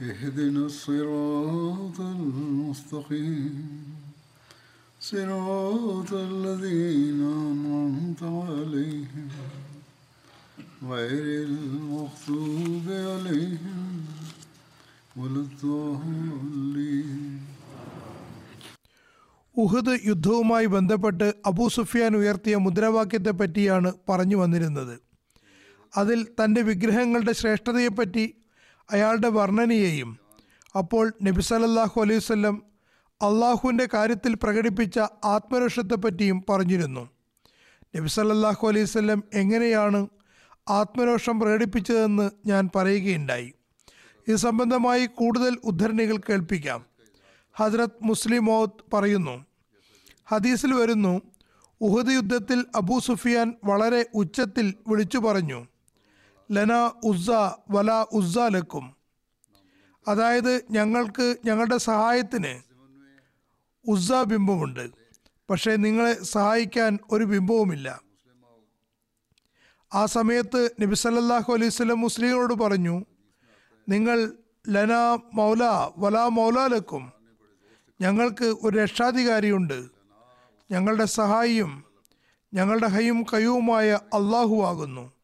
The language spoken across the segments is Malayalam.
اهدنا الصراط المستقيم صراط الذين أنعمت عليهم غير المغضوب عليهم ولا الضالين ഉഹദ് യുദ്ധവുമായി ബന്ധപ്പെട്ട് അബൂ സുഫിയാൻ ഉയർത്തിയ മുദ്രാവാക്യത്തെ പറ്റിയാണ് പറഞ്ഞു വന്നിരുന്നത് അതിൽ തൻ്റെ വിഗ്രഹങ്ങളുടെ ശ്രേഷ്ഠതയെപ്പറ്റി അയാളുടെ വർണനയെയും അപ്പോൾ നബി സലല്ലാഹു അലൈഹി വല്ലം അള്ളാഹുവിന്റെ കാര്യത്തിൽ പ്രകടിപ്പിച്ച ആത്മരോഷത്തെപ്പറ്റിയും പറഞ്ഞിരുന്നു. നബി സല്ലല്ലാഹു അലൈഹി വല്ലം എങ്ങനെയാണ് ആത്മരോഷം പ്രകടിപ്പിച്ചതെന്ന് ഞാൻ പറയുകയുണ്ടായി. ഇത് സംബന്ധമായി കൂടുതൽ ഉദ്ധരണികൾ കേൾപ്പിക്കാം. ഹജ്രത് മുസ്ലിം മൗത്ത് പറയുന്നു ഹദീസിൽ വരുന്നു ഉഹദ് യുദ്ധത്തിൽ അബൂ സുഫിയാൻ വളരെ ഉച്ചത്തിൽ വിളിച്ചു പറഞ്ഞു ലന ഉസ്സ വല ഉസ്സ ലക്കും. അതായത് ഞങ്ങൾക്ക് ഞങ്ങളുടെ സഹായത്തിന് ഉസ്സ ബിംബമുണ്ട്. പക്ഷേ നിങ്ങളെ സഹായിക്കാൻ ഒരു ബിംബവുമില്ല. ആ സമയത്ത് നബി സല്ലാഹു അലൈഹി വസല്ലം മുസ്ലിങ്ങളോട് പറഞ്ഞു നിങ്ങൾ ലന മൗല വല മൗലാലക്കും ഞങ്ങൾക്ക് ഒരു രക്ഷാധികാരിയുണ്ട്. ഞങ്ങളുടെ സഹായിയും ഞങ്ങളുടെ ഹയും കയ്യവുമായ അള്ളാഹു ആകുന്നു.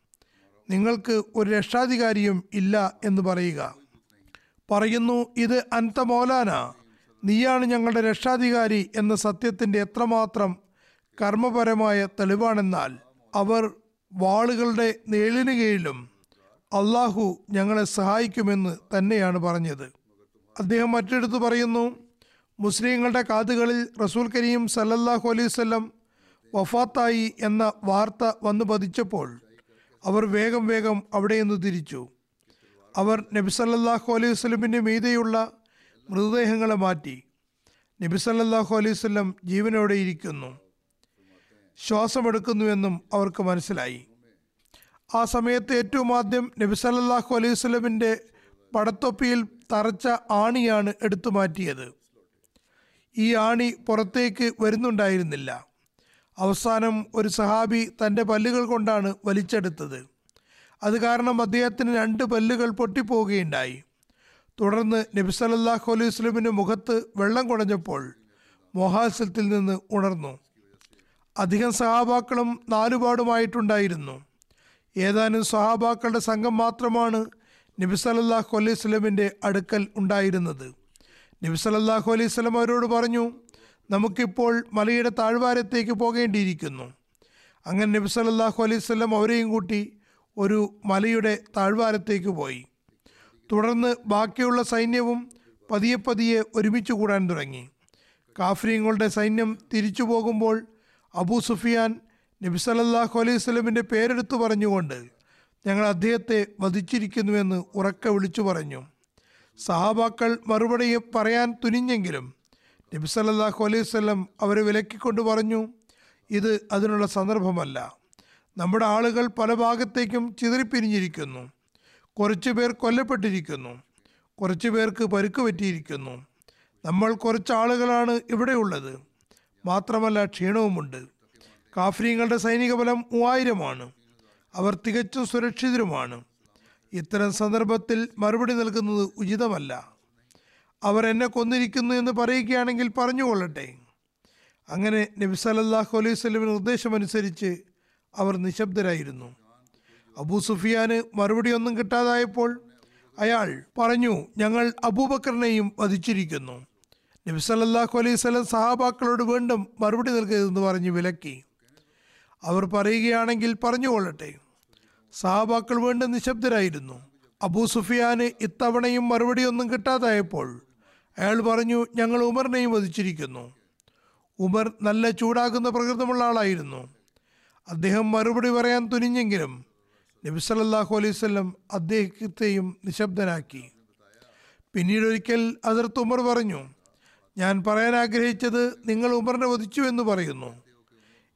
നിങ്ങൾക്ക് ഒരു രക്ഷാധികാരിയും ഇല്ല എന്ന് പറയുക. പറയുന്നു ഇത് അൻത മൗലാന. നീയാണ് ഞങ്ങളുടെ രക്ഷാധികാരി എന്ന സത്യത്തിന്റെ എത്രമാത്രം കർമ്മപരമായ തെളിവാണെന്നാൽ അവർ വാളുകളുടെ നേളിന് കീഴിലും അള്ളാഹു ഞങ്ങളെ സഹായിക്കുമെന്ന് തന്നെയാണ് പറഞ്ഞത്. അദ്ദേഹം മറ്റെടുത്ത് പറയുന്നു മുസ്ലിങ്ങളുടെ കാതുകളിൽ റസൂൽ കരീം സല്ലല്ലാഹു അലൈവല്ലം വഫാത്തായി എന്ന വാർത്ത വന്നു പതിച്ചപ്പോൾ അവർ വേഗം വേഗം അവിടെ നിന്ന് തിരിച്ചു. അവർ നബി സല്ലല്ലാഹു അലൈഹി വസ്ലമിന്റെ മീതെയുള്ള മൃതദേഹങ്ങളെ മാറ്റി. നബി സല്ലല്ലാഹു അലൈഹി വസല്ലം ജീവനോടെ ഇരിക്കുന്നു. ശ്വാസമെടുക്കുന്നുവെന്നും അവർക്ക് മനസ്സിലായി. ആ സമയത്ത് ഏറ്റവും ആദ്യം നബി സല്ലല്ലാഹു അലൈഹി വസ്ലമിന്റെ പടത്തൊപ്പിയിൽ തറച്ച ആണിയാണ് എടുത്തു മാറ്റിയത്. ഈ ആണി പുറത്തേക്ക് വരുന്നുണ്ടായിരുന്നില്ല. അവസാനം ഒരു സഹാബി തന്റെ പല്ലുകൾ കൊണ്ടാണ് വലിച്ചെടുത്തത്. അത് കാരണം അദ്ദേഹത്തിന് രണ്ട് പല്ലുകൾ പൊട്ടിപ്പോവുകയുണ്ടായി തുടർന്ന് നബി സല്ലല്ലാഹു അലൈഹി വസ്ലമിന്റെ മുഖത്ത് വെള്ളം കുടഞ്ഞപ്പോൾ മോഹാത്സ്യത്തിൽ നിന്ന് ഉണർന്നു. അധികം സഹാബാക്കളും നാലുപാടുമായിട്ടുണ്ടായിരുന്നു. ഏതാനും സഹാബാക്കളുടെ സംഘം മാത്രമാണ് നബി സല്ലല്ലാഹു അലൈഹി സ്വലമിന്റെ അടുക്കൽ ഉണ്ടായിരുന്നത്. നബി സല്ലല്ലാഹു അലൈഹി സ്വലം അവരോട് പറഞ്ഞു നമുക്കിപ്പോൾ മലയുടെ താഴ്വാരത്തേക്ക് പോകേണ്ടിയിരിക്കുന്നു. അങ്ങനെ നബി സല്ലല്ലാഹു അലൈഹി വസല്ലം അവരെയും കൂട്ടി ഒരു മലയുടെ താഴ്വാരത്തേക്ക് പോയി. തുടർന്ന് ബാക്കിയുള്ള സൈന്യവും പതിയെ പതിയെ ഒരുമിച്ച് കൂടാൻ തുടങ്ങി. കാഫ്രീങ്ങളുടെ സൈന്യം തിരിച്ചു പോകുമ്പോൾ അബൂ സുഫിയാൻ നബി സല്ലല്ലാഹു അലൈഹി സ്വലമിന്റെ പേരെടുത്തു പറഞ്ഞുകൊണ്ട് ഞങ്ങൾ അദ്ദേഹത്തെ വധിച്ചിരിക്കുന്നുവെന്ന് ഉറക്കെ വിളിച്ചു പറഞ്ഞു. സഹാബാക്കൾ മറുപടി പറയാൻ തുനിഞ്ഞെങ്കിലും നബി സല്ലാഹു അലൈഹി വസല്ലം അവരെ വിലക്കിക്കൊണ്ട് പറഞ്ഞു ഇത് അതിനുള്ള സന്ദർഭമല്ല. നമ്മുടെ ആളുകൾ പല ഭാഗത്തേക്കും ചിതറിപ്പിരിഞ്ഞിരിക്കുന്നു. കുറച്ചു പേർ കൊല്ലപ്പെട്ടിരിക്കുന്നു. കുറച്ചു പേർക്ക് പരുക്ക് പറ്റിയിരിക്കുന്നു. നമ്മൾ കുറച്ച് ആളുകളാണ് ഇവിടെയുള്ളത്. മാത്രമല്ല ക്ഷീണവുമുണ്ട്. കാഫ്രീങ്ങളുടെ സൈനിക ബലം മൂവായിരമാണ്. അവർ തികച്ചും സുരക്ഷിതരുമാണ്. ഇത്തരം സന്ദർഭത്തിൽ മറുപടി നൽകുന്നത് ഉചിതമല്ല. അവർ എന്നെ കൊന്നിരിക്കുന്നു എന്ന് പറയുകയാണെങ്കിൽ പറഞ്ഞുകൊള്ളട്ടെ. അങ്ങനെ നബി സലല്ലാഹു അലൈഹി സ്വലമിന് നിർദ്ദേശമനുസരിച്ച് അവർ നിശബ്ദരായിരുന്നു. അബൂ സുഫിയാന് മറുപടി ഒന്നും കിട്ടാതായപ്പോൾ അയാൾ പറഞ്ഞു ഞങ്ങൾ അബൂബക്കറിനെയും വധിച്ചിരിക്കുന്നു. നബി സല്ലല്ലാഹു അലൈഹി വസല്ലം സഹാബാക്കളോട് വീണ്ടും മറുപടി നൽകരുതെന്ന് പറഞ്ഞ് വിലക്കി. അവർ പറയുകയാണെങ്കിൽ പറഞ്ഞുകൊള്ളട്ടെ. സഹാബാക്കൾ വീണ്ടും നിശബ്ദരായിരുന്നു. അബൂ സുഫിയാന് ഇത്തവണയും മറുപടിയൊന്നും കിട്ടാതായപ്പോൾ അയാൾ പറഞ്ഞു ഞങ്ങൾ ഉമറിനെയും വധിച്ചിരിക്കുന്നു. ഉമർ നല്ല ചൂടാക്കുന്ന പ്രകൃതമുള്ള ആളായിരുന്നു. അദ്ദേഹം മറുപടി പറയാൻ തുനിഞ്ഞെങ്കിലും നബി സല്ലല്ലാഹു അലൈഹി വസല്ലം അദ്ദേഹത്തെയും നിശബ്ദനാക്കി. പിന്നീട് ഒരിക്കൽ അതിർത്ത് ഉമർ പറഞ്ഞു ഞാൻ പറയാൻ ആഗ്രഹിച്ചത് നിങ്ങൾ ഉമറിനെ വധിച്ചു എന്ന് പറയുന്നു.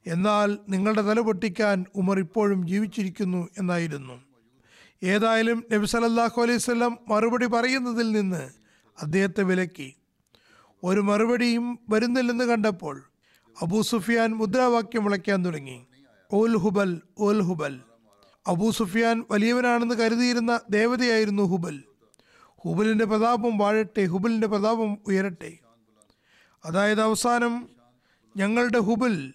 എന്നാൽ നിങ്ങളുടെ തല പൊട്ടിക്കാൻ ഉമർ ഇപ്പോഴും ജീവിച്ചിരിക്കുന്നു എന്നായിരുന്നു. ഏതായാലും നബി അലൈഹി വസല്ലം മറുപടി പറയുന്നതിൽ നിന്ന് അദ്ദേഹത്തെ വിലക്കി. ഒരു മറുപടിയും വരുന്നില്ലെന്ന് കണ്ടപ്പോൾ അബൂ സുഫിയാൻ മുദ്രാവാക്യം വിളയ്ക്കാൻ തുടങ്ങി. ഓൽ ഹുബൽ ഓൽ ഹുബൽ. അബൂ സുഫിയാൻ വലിയവനാണെന്ന് കരുതിയിരുന്ന ദേവതയായിരുന്നു ഹുബൽ. ഹുബലിന്റെ പ്രതാപം വാഴട്ടെ ഹുബലിന്റെ പ്രതാപം ഉയരട്ടെ. അതായത് അവസാനം ഞങ്ങളുടെ ഹുബൽ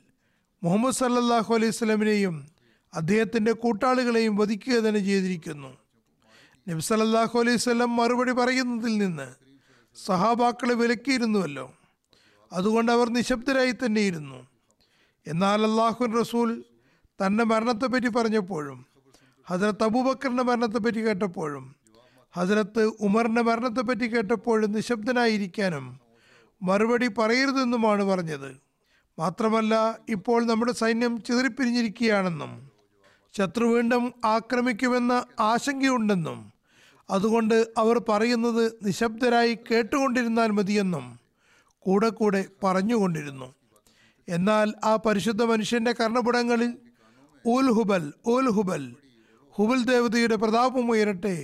മുഹമ്മദ് സല്ലാഹു അലൈഹി സ്വലമിനെയും അദ്ദേഹത്തിന്റെ കൂട്ടാളികളെയും വധിക്കുക തന്നെ ചെയ്തിരിക്കുന്നു. നബി സല്ലല്ലാഹു അലൈഹി സ്വലം മറുപടി പറയുന്നതിൽ നിന്ന് സഹാബാക്കളെ വിലക്കിയിരുന്നുവല്ലോ. അതുകൊണ്ട് അവർ നിശബ്ദരായി തന്നെയിരുന്നു. എന്നാൽ അള്ളാഹുൻ റസൂൽ തന്റെ മരണത്തെപ്പറ്റി പറഞ്ഞപ്പോഴും ഹജരത്ത് അബൂബക്കറിന്റെ മരണത്തെപ്പറ്റി കേട്ടപ്പോഴും ഹജരത്ത് ഉമറിന്റെ മരണത്തെപ്പറ്റി കേട്ടപ്പോഴും നിശബ്ദനായിരിക്കാനും മറുപടി പറയരുതെന്നുമാണ് പറഞ്ഞത്. മാത്രമല്ല ഇപ്പോൾ നമ്മുടെ സൈന്യം ചിതറിപ്പിരിഞ്ഞിരിക്കുകയാണെന്നും ശത്രു വീണ്ടും ആക്രമിക്കുമെന്ന ആശങ്കയുണ്ടെന്നും അതുകൊണ്ട് അവർ പറയുന്നത് നിശബ്ദരായി കേട്ടുകൊണ്ടിരുന്നാൽ മതിയെന്നും കൂടെ കൂടെ പറഞ്ഞുകൊണ്ടിരുന്നു. എന്നാൽ ആ പരിശുദ്ധ മനുഷ്യന്റെ കർണപുടങ്ങളിൽ ഊൽ ഹുബൽ ഹുബൽ ഹുബൽ ദേവതയുടെ പ്രതാപം ഉയരട്ടെ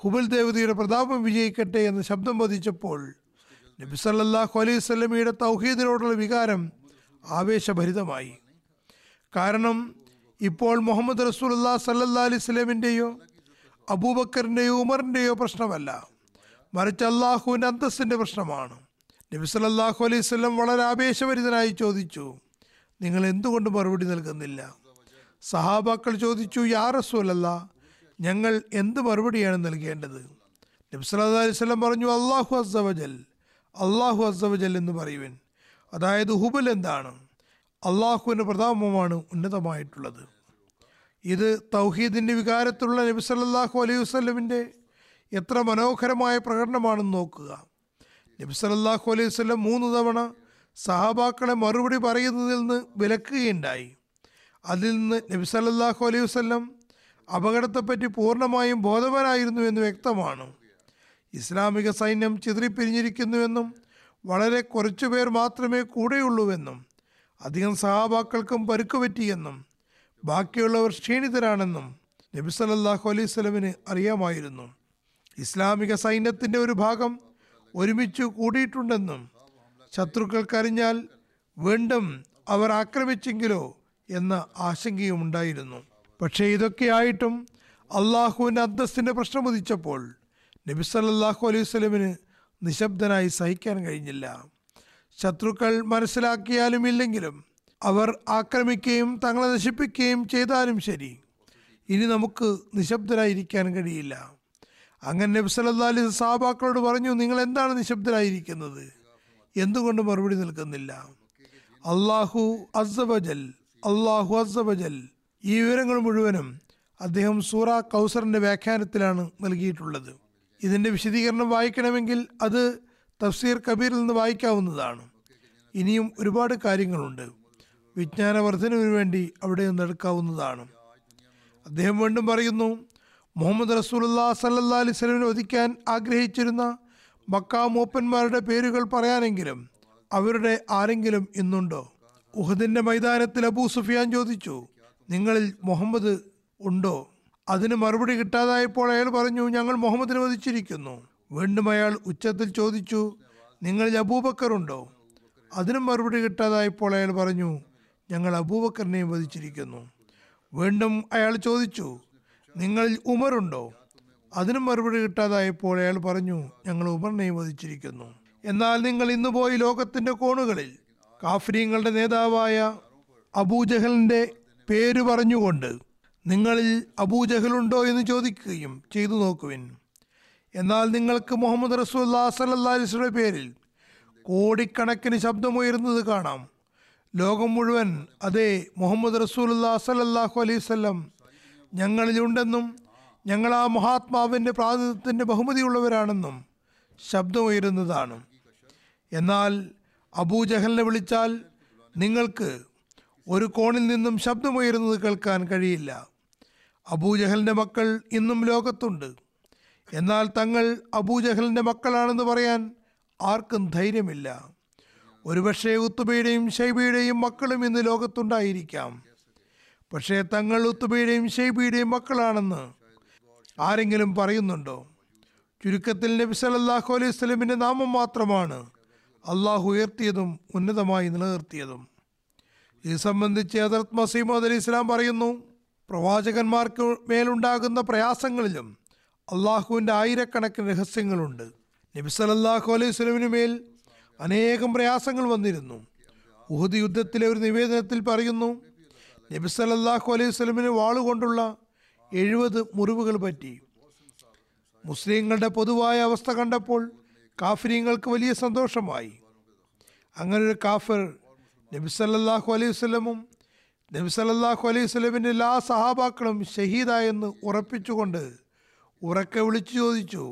ഹുബൽ ദേവതയുടെ പ്രതാപം വിജയിക്കട്ടെ എന്ന് ശബ്ദം പതിച്ചപ്പോൾ നബി സല്ലല്ലാഹു അലൈഹി സ്വലമിയുടെ തൗഹീദിനോടുള്ള വികാരം ആവേശഭരിതമായി. കാരണം ഇപ്പോൾ മുഹമ്മദ് റസൂൽ സല്ലാ അലൈഹി സ്വലമിന്റെയോ അബൂബക്കറിന്റെയോ ഉമറിന്റെയോ പ്രശ്നമല്ല. മറിച്ച് അള്ളാഹുവിന്റെ അന്തസ്സിന്റെ പ്രശ്നമാണ്. നബി സല്ലല്ലാഹു അലൈഹി സ്വലം വളരെ ആവേശഭരിതനായി ചോദിച്ചു നിങ്ങൾ എന്തുകൊണ്ട് മറുപടി നൽകുന്നില്ല? സഹാബാക്കൾ ചോദിച്ചു യാ റസൂലല്ല ഞങ്ങൾ എന്ത് മറുപടിയാണ് നൽകേണ്ടത്? നബി സല്ലല്ലാഹു അലൈഹി വസല്ലം പറഞ്ഞു അള്ളാഹു അസ്സവജൽ അള്ളാഹു അസ്സവജൽ എന്ന് പറയുവൻ. അതായത് ഹുബൽ എന്താണ്? അള്ളാഹുവിന്റെ പ്രതാപമാണ് ഉന്നതമായിട്ടുള്ളത്. ഇത് തൗഹീദിന്റെ വികാരത്തിലുള്ള നബി സല്ലാഹു അലൈഹി വസ്ലമിന്റെ എത്ര മനോഹരമായ പ്രകടനമാണെന്ന് നോക്കുക. നബി സല്ലല്ലാഹു അലൈഹി വസല്ലം മൂന്ന് തവണ സഹാബാക്കളെ മറുപടി പറയുന്നതിൽ നിന്ന് വിലക്കുകയുണ്ടായി. അതിൽ നിന്ന് നബി സല്ലല്ലാഹു അലൈഹി വസല്ലം അപകടത്തെപ്പറ്റി പൂർണമായും ബോധവാനായിരുന്നു എന്ന് വ്യക്തമാണ്. ഇസ്ലാമിക സൈന്യം ചിതറിപ്പിരിഞ്ഞിരിക്കുന്നുവെന്നും വളരെ കുറച്ചു പേർ മാത്രമേ കൂടെയുള്ളൂവെന്നും അധികം സഹാബാക്കൾക്കും പരുക്ക് പറ്റിയെന്നും ബാക്കിയുള്ളവർ ക്ഷീണിതരാണെന്നും നബി സല്ലാഹു അലൈഹി സ്വലമിന് അറിയാമായിരുന്നു. ഇസ്ലാമിക സൈന്യത്തിന്റെ ഒരു ഭാഗം ഒരുമിച്ച് കൂടിയിട്ടുണ്ടെന്നും ശത്രുക്കൾക്കറിഞ്ഞാൽ വീണ്ടും അവർ ആക്രമിച്ചെങ്കിലോ എന്ന ആശങ്കയും ഉണ്ടായിരുന്നു. പക്ഷേ ഇതൊക്കെയായിട്ടും അള്ളാഹുവിന്റെ അന്തസ്സിന്റെ പ്രശ്നം ഉദിച്ചപ്പോൾ നബി സല്ലാഹു അലൈഹി സ്വലമിന് നിശബ്ദനായി സഹിക്കാൻ കഴിഞ്ഞില്ല. ശത്രുക്കൾ മനസ്സിലാക്കിയാലും ഇല്ലെങ്കിലും അവർ ആക്രമിക്കുകയും തങ്ങളെ നശിപ്പിക്കുകയും ചെയ്താലും ശരി. ഇനി നമുക്ക് നിശബ്ദരായിരിക്കാൻ കഴിയില്ല. അങ്ങനെ നബി സഹാബാക്കളോട് പറഞ്ഞു നിങ്ങൾ എന്താണ് നിശബ്ദരായിരിക്കുന്നത്? എന്തുകൊണ്ട് മറുപടി നൽകുന്നില്ല? അള്ളാഹു അസബജൽ അള്ളാഹു അസബജൽ ഈ വിവരങ്ങൾ മുഴുവനും അദ്ദേഹം സൂറ കൗസറിന്റെ വ്യാഖ്യാനത്തിലാണ് നൽകിയിട്ടുള്ളത്. ഇതിന്റെ വിശദീകരണം വായിക്കണമെങ്കിൽ അത് തഫ്സീർ കബീറിൽ നിന്ന് വായിക്കാവുന്നതാണ്. ഇനിയും ഒരുപാട് കാര്യങ്ങളുണ്ട്. വിജ്ഞാനവർദ്ധനവിന് വേണ്ടി അവിടെ നിന്ന് എടുക്കാവുന്നതാണ്. അദ്ദേഹം വീണ്ടും പറയുന്നു മുഹമ്മദ് റസൂലുല്ലാ സല്ലാ സ്വലമിനെ വധിക്കാൻ ആഗ്രഹിച്ചിരുന്ന മക്ക മൂപ്പന്മാരുടെ പേരുകൾ പറയാനെങ്കിലും അവരുടെ ആരെങ്കിലും ഇന്നുണ്ടോ? ഉഹദിന്റെ മൈതാനത്തിൽ അബൂ സുഫിയാൻ ചോദിച്ചു നിങ്ങളിൽ മുഹമ്മദ് ഉണ്ടോ? അതിന് മറുപടി കിട്ടാതായപ്പോൾ അയാൾ പറഞ്ഞു ഞങ്ങൾ മുഹമ്മദിനെ വധിച്ചിരിക്കുന്നു. വീണ്ടും അയാൾ ഉച്ചത്തിൽ ചോദിച്ചു നിങ്ങളിൽ അബൂബക്കർ ഉണ്ടോ? അതിനും മറുപടി കിട്ടാതായപ്പോൾ അയാൾ പറഞ്ഞു ഞങ്ങൾ അബൂബക്കറിനെയും വധിച്ചിരിക്കുന്നു. വീണ്ടും അയാൾ ചോദിച്ചു നിങ്ങളിൽ ഉമറുണ്ടോ? അതിനും മറുപടി കിട്ടാതായപ്പോൾ അയാൾ പറഞ്ഞു ഞങ്ങൾ ഉമറിനെയും വധിച്ചിരിക്കുന്നു. എന്നാൽ നിങ്ങൾ ഇന്ന് പോയി ലോകത്തിന്റെ കോണുകളിൽ കാഫ്രീങ്ങളുടെ നേതാവായ അബൂജഹലിന്റെ പേര് പറഞ്ഞുകൊണ്ട് നിങ്ങളിൽ അബൂജഹലുണ്ടോ എന്ന് ചോദിക്കുകയും ചെയ്തു നോക്കുവിൻ. എന്നാൽ നിങ്ങൾക്ക് മുഹമ്മദ് റസൂല്ലാ സല്ലാ അലിസ്വയുടെ പേരിൽ കോടിക്കണക്കിന് ശബ്ദമുയരുന്നത് കാണാം. ലോകം മുഴുവൻ അതെ മുഹമ്മദ് റസൂലുല്ലാ സലല്ലാഹു അലൈവല്ലം ഞങ്ങളിലുണ്ടെന്നും ഞങ്ങൾ ആ മഹാത്മാവിന്റെ പ്രാതിനിധ്യത്തിന്റെ ബഹുമതിയുള്ളവരാണെന്നും ശബ്ദമുയരുന്നതാണ്. എന്നാൽ അബൂജഹലിനെ വിളിച്ചാൽ നിങ്ങൾക്ക് ഒരു കോണിൽ നിന്നും ശബ്ദമുയരുന്നത് കേൾക്കാൻ കഴിയില്ല. അബൂജഹലിന്റെ മക്കൾ ഇന്നും ലോകത്തുണ്ട്. എന്നാൽ തങ്ങൾ അബൂജഹലിന്റെ മക്കളാണെന്ന് പറയാൻ ആർക്കും ധൈര്യമില്ല. ഒരുപക്ഷെ ഉത്തുബയുടെയും ഷൈബയുടെയും മക്കളും ഇന്ന് ലോകത്തുണ്ടായിരിക്കാം. പക്ഷേ തങ്ങൾ ഉത്തുബയുടെയും ഷൈബയുടെയും മക്കളാണെന്ന് ആരെങ്കിലും പറയുന്നുണ്ടോ? ചുരുക്കത്തിൽ നബി സല്ലല്ലാഹു അലൈഹി സ്വലമിന്റെ നാമം മാത്രമാണ് അള്ളാഹു ഉയർത്തിയതും ഉന്നതമായി നിലനിർത്തിയതും. ഇത് സംബന്ധിച്ച് ഹജറത് മസീമദ് അലി ഇസ്ലാം പറയുന്നു പ്രവാചകന്മാർക്ക് മേലുണ്ടാകുന്ന പ്രയാസങ്ങളിലും അള്ളാഹുവിന്റെ ആയിരക്കണക്കിന് രഹസ്യങ്ങളുണ്ട്. നബി സല്ലല്ലാഹു അലൈഹി സ്വലമിന് മേൽ അനേകം പ്രയാസങ്ങൾ വന്നിരുന്നു. ഉഹദ് യുദ്ധത്തിലെ ഒരു നിവേദനത്തിൽ പറയുന്നു നബി സല്ലല്ലാഹു അലൈഹി സ്വലമിന് വാളുകൊണ്ടുള്ള എഴുപത് മുറിവുകൾ പറ്റി. മുസ്ലിങ്ങളുടെ പൊതുവായ അവസ്ഥ കണ്ടപ്പോൾ കാഫര്യങ്ങൾക്ക് വലിയ സന്തോഷമായി. അങ്ങനെ ഒരു കാഫർ നബി സല്ലല്ലാഹു അലൈഹി സ്വലമും നബി സല്ലല്ലാഹു അലൈഹി സ്വലമിന്റെ എല്ലാ സഹാബാക്കളും ഷഹീദായെന്ന് ഉറപ്പിച്ചുകൊണ്ട് ഉറക്കെ വിളിച്ചു ചോദിച്ചു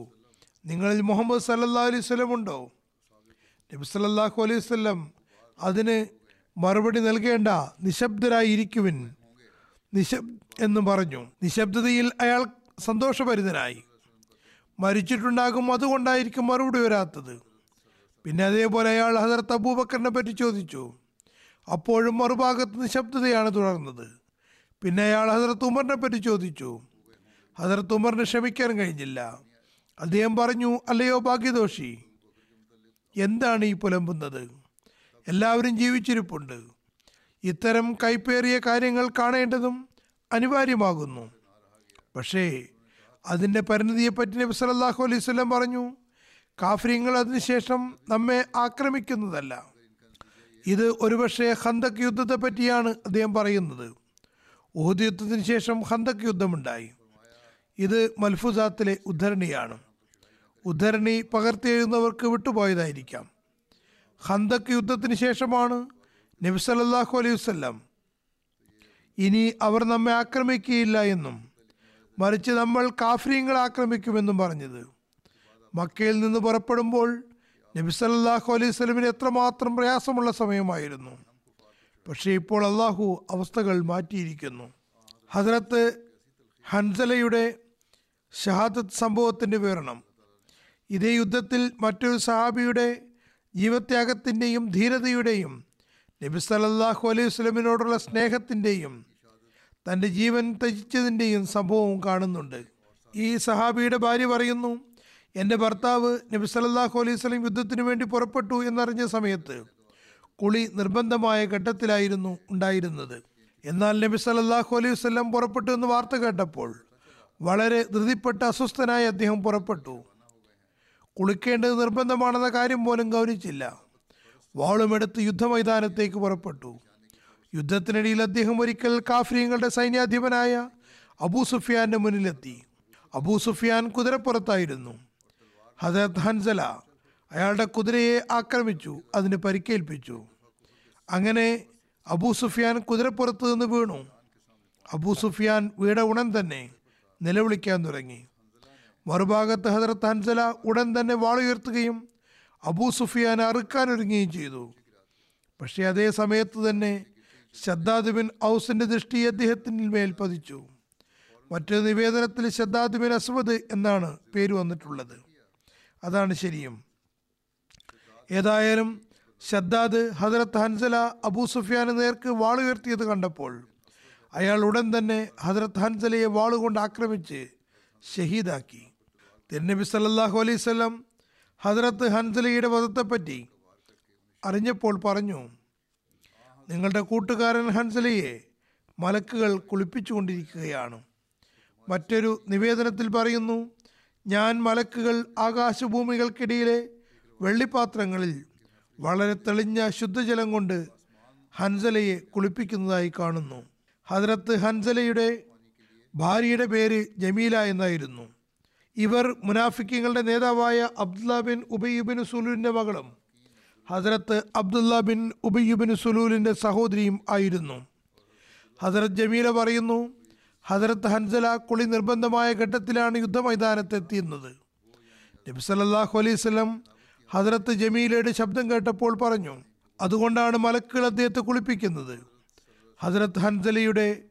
നിങ്ങളിൽ മുഹമ്മദ് സല്ലാ അലൈഹി വസല്ലം ഉണ്ടോ നബി സല്ലല്ലാഹു അലൈഹി വല്ലം അതിന് മറുപടി നൽകേണ്ട നിശബ്ദരായിരിക്കുവിൻ. നിശബ് എന്ന് പറഞ്ഞു. നിശബ്ദതയിൽ അയാൾ സന്തോഷഭരിതനായി. മരിച്ചിട്ടുണ്ടാകും അതുകൊണ്ടായിരിക്കും മറുപടി വരാത്തത്. പിന്നെ അതേപോലെ അയാൾ ഹസരത്ത് അബൂബക്കറിനെ പറ്റി ചോദിച്ചു. അപ്പോഴും മറുഭാഗത്ത് നിശബ്ദതയാണ് തുടർന്നത്. പിന്നെ അയാൾ ഹസരത്ത് ഉമറിനെ പറ്റി ചോദിച്ചു. ഹസരത്ത് ഉമറിനെ ക്ഷമിക്കാൻ കഴിഞ്ഞില്ല. അദ്ദേഹം പറഞ്ഞു അല്ലയോ ഭാഗ്യദോഷി എന്താണ് ഈ പുലമ്പുന്നത്? എല്ലാവരും ജീവിച്ചിരിപ്പുണ്ട്. ഇത്തരം കൈപ്പേറിയ കാര്യങ്ങൾ കാണേണ്ടതും അനിവാര്യമാകുന്നു. പക്ഷേ അതിന്റെ പരിണിതിയെപ്പറ്റി നബി സല്ലല്ലാഹു അലൈഹി വസല്ലം പറഞ്ഞു കാഫര്യങ്ങൾ അതിനുശേഷം നമ്മെ ആക്രമിക്കുന്നതല്ല. ഇത് ഒരുപക്ഷെ ഹന്തക് യുദ്ധത്തെ പറ്റിയാണ് അദ്ദേഹം പറയുന്നത്. ഊഹദ് യുദ്ധത്തിന് ശേഷം ഹന്തക് യുദ്ധമുണ്ടായി. ഇത് മൽഫുസാത്തിലെ ഉദ്ധരണിയാണ്. ഉദ്ധരണി പകർത്തിയെഴുതുന്നവർക്ക് വിട്ടുപോയതായിരിക്കാം. ഹന്തക് യുദ്ധത്തിന് ശേഷമാണ് നബി സല്ലല്ലാഹു അലൈഹി വസല്ലം. ഇനി അവർ നമ്മെ ആക്രമിക്കുകയില്ല എന്നും മറിച്ച് നമ്മൾ കാഫ്രീങ്ങളെ ആക്രമിക്കുമെന്നും പറഞ്ഞത്. മക്കയിൽ നിന്ന് പുറപ്പെടുമ്പോൾ നബി സല്ലല്ലാഹു അലൈഹി സ്വലമിന് എത്രമാത്രം പ്രയാസമുള്ള സമയമായിരുന്നു. പക്ഷേ ഇപ്പോൾ അള്ളാഹു അവസ്ഥകൾ മാറ്റിയിരിക്കുന്നു. ഹസരത്ത് ഹൻസലയുടെ ഷഹാദത്ത് സംഭവത്തിന്റെ വിവരണം. ഇതേ യുദ്ധത്തിൽ മറ്റൊരു സഹാബിയുടെ ജീവത്യാഗത്തിന്റെയും ധീരതയുടെയും നബി സലല്ലാഹു അലൈഹി വസ്ലമിനോടുള്ള സ്നേഹത്തിന്റെയും തന്റെ ജീവൻ ത്യജിച്ചതിന്റെയും സംഭവവും കാണുന്നുണ്ട്. ഈ സഹാബിയുടെ ഭാര്യ പറയുന്നു എന്റെ ഭർത്താവ് നബി സലല്ലാഹു അലൈഹി വസല്ലം യുദ്ധത്തിന് വേണ്ടി പുറപ്പെട്ടു എന്നറിഞ്ഞ സമയത്ത് കുളി നിർബന്ധമായ ഘട്ടത്തിലായിരുന്നു ഉണ്ടായിരുന്നത്. എന്നാൽ നബി സലല്ലാഹു അലൈഹി വസല്ലം പുറപ്പെട്ടു എന്ന് വാർത്ത കേട്ടപ്പോൾ വളരെ ധൃതിപ്പെട്ട് അസ്വസ്ഥനായി അദ്ദേഹം പുറപ്പെട്ടു. കുളിക്കേണ്ടത് നിർബന്ധമാണെന്ന കാര്യം പോലും ഗൗനിച്ചില്ല വാളുമെടുത്ത് യുദ്ധമൈതാനത്തേക്ക് പുറപ്പെട്ടു. യുദ്ധത്തിനിടയിൽ അദ്ദേഹം ഒരിക്കൽ കാഫ്രീങ്ങളുടെ സൈന്യാധിപനായ അബൂ സുഫിയാന്റെ മുന്നിലെത്തി. അബൂ സുഫിയാൻ കുതിരപ്പുറത്തായിരുന്നു. ഹസരത് ഹൻസല അയാളുടെ കുതിരയെ ആക്രമിച്ചു അതിന് പരിക്കേൽപ്പിച്ചു. അങ്ങനെ അബൂ സുഫിയാൻ കുതിരപ്പുറത്ത് നിന്ന് വീണു. അബൂ സുഫിയാൻ വീട ഉണൻ തന്നെ നിലവിളിക്കാൻ തുടങ്ങി. മറുഭാഗത്ത് ഹജറത്ത് ഹൻസല ഉടൻ തന്നെ വാളുയർത്തുകയും അബൂ സുഫിയാനെ അറുക്കാനൊരുങ്ങുകയും ചെയ്തു. പക്ഷേ അതേ സമയത്ത് തന്നെ ശദ്ദാദ് ബിൻ ഔസിന്റെ ദൃഷ്ടി അദ്ദേഹത്തിന് മേൽ പതിച്ചു. മറ്റൊരു നിവേദനത്തിൽ ശദ്ദാദ് ബിൻ അസ്വദ് എന്നാണ് പേര് വന്നിട്ടുള്ളത്. അതാണ് ശരിയും. ഏതായാലും ഷദ്ദാദ് ഹജറത്ത് ഹൻസല അബൂ സുഫിയാന് നേർക്ക് വാളുയർത്തിയത് കണ്ടപ്പോൾ അയാൾ ഉടൻ തന്നെ ഹജറത്ത് ഹൻസലയെ വാളുകൊണ്ട് ആക്രമിച്ച് ഷഹീദാക്കി. തിരുനബി സല്ലാഹു അലൈഹി സ്വലം ഹജറത്ത് ഹൻസലയുടെ വധത്തെപ്പറ്റി അറിഞ്ഞപ്പോൾ പറഞ്ഞു നിങ്ങളുടെ കൂട്ടുകാരൻ ഹൻസലയെ മലക്കുകൾ കുളിപ്പിച്ചുകൊണ്ടിരിക്കുകയാണ്. മറ്റൊരു നിവേദനത്തിൽ പറയുന്നു ഞാൻ മലക്കുകൾ ആകാശഭൂമികൾക്കിടയിലെ വെള്ളിപ്പാത്രങ്ങളിൽ വളരെ തെളിഞ്ഞ ശുദ്ധജലം കൊണ്ട് ഹൻസലയെ കുളിപ്പിക്കുന്നതായി കാണുന്നു. ഹദ്രത്ത് ഹൻസലയുടെ ഭാര്യയുടെ പേര് ജമീല എന്നായിരുന്നു. ഇവർ മുനാഫിക്കങ്ങളുടെ നേതാവായ അബ്ദുല്ല ബിൻ ഉബയ്യുബിൻ സുലൂലിന്റെ മകളും. ഹസരത്ത് അബ്ദുല്ല ബിൻ ഉബയ്യുബിൻ സുലൂലിന്റെ സഹോദരിയും ആയിരുന്നു. ഹസരത്ത് ജമീല പറയുന്നു ഹസരത്ത് ഹൻസല കുളി നിർബന്ധമായ ഘട്ടത്തിലാണ് യുദ്ധമൈതാനത്തെത്തിയുന്നത് നബി സല്ലല്ലാഹു അലൈഹി ഹസരത്ത് ജമീലയുടെ ശബ്ദം കേട്ടപ്പോൾ പറഞ്ഞു അതുകൊണ്ടാണ് മലക്കുകൾ അദ്ദേഹത്തെ കുളിപ്പിക്കുന്നത്. ഹസരത്ത് ഹൻസലയുടെ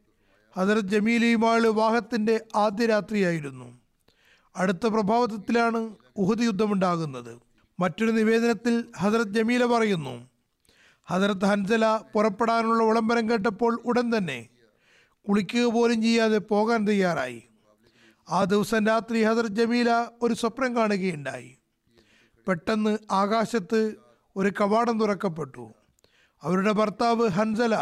ഹസരത്ത് ജമീലയുമായുള്ള വിവാഹത്തിന്റെ ആദ്യ രാത്രിയായിരുന്നു. അടുത്ത പ്രഭാവത്തിലാണ് ഉഹദ് യുദ്ധമുണ്ടാകുന്നത്. മറ്റൊരു നിവേദനത്തിൽ ഹസരത് ജമീല പറയുന്നു ഹസരത്ത് ഹൻസല പുറപ്പെടാനുള്ള വിളംബരം കേട്ടപ്പോൾ ഉടൻ തന്നെ കുളിക്കുക പോലും ചെയ്യാതെ പോകാൻ തയ്യാറായി. ആ ദിവസം രാത്രി ഹസരത് ജമീല ഒരു സ്വപ്നം കാണുകയുണ്ടായി. പെട്ടെന്ന് ആകാശത്ത് ഒരു കവാടം തുറക്കപ്പെട്ടു. അവരുടെ ഭർത്താവ് ഹൻസല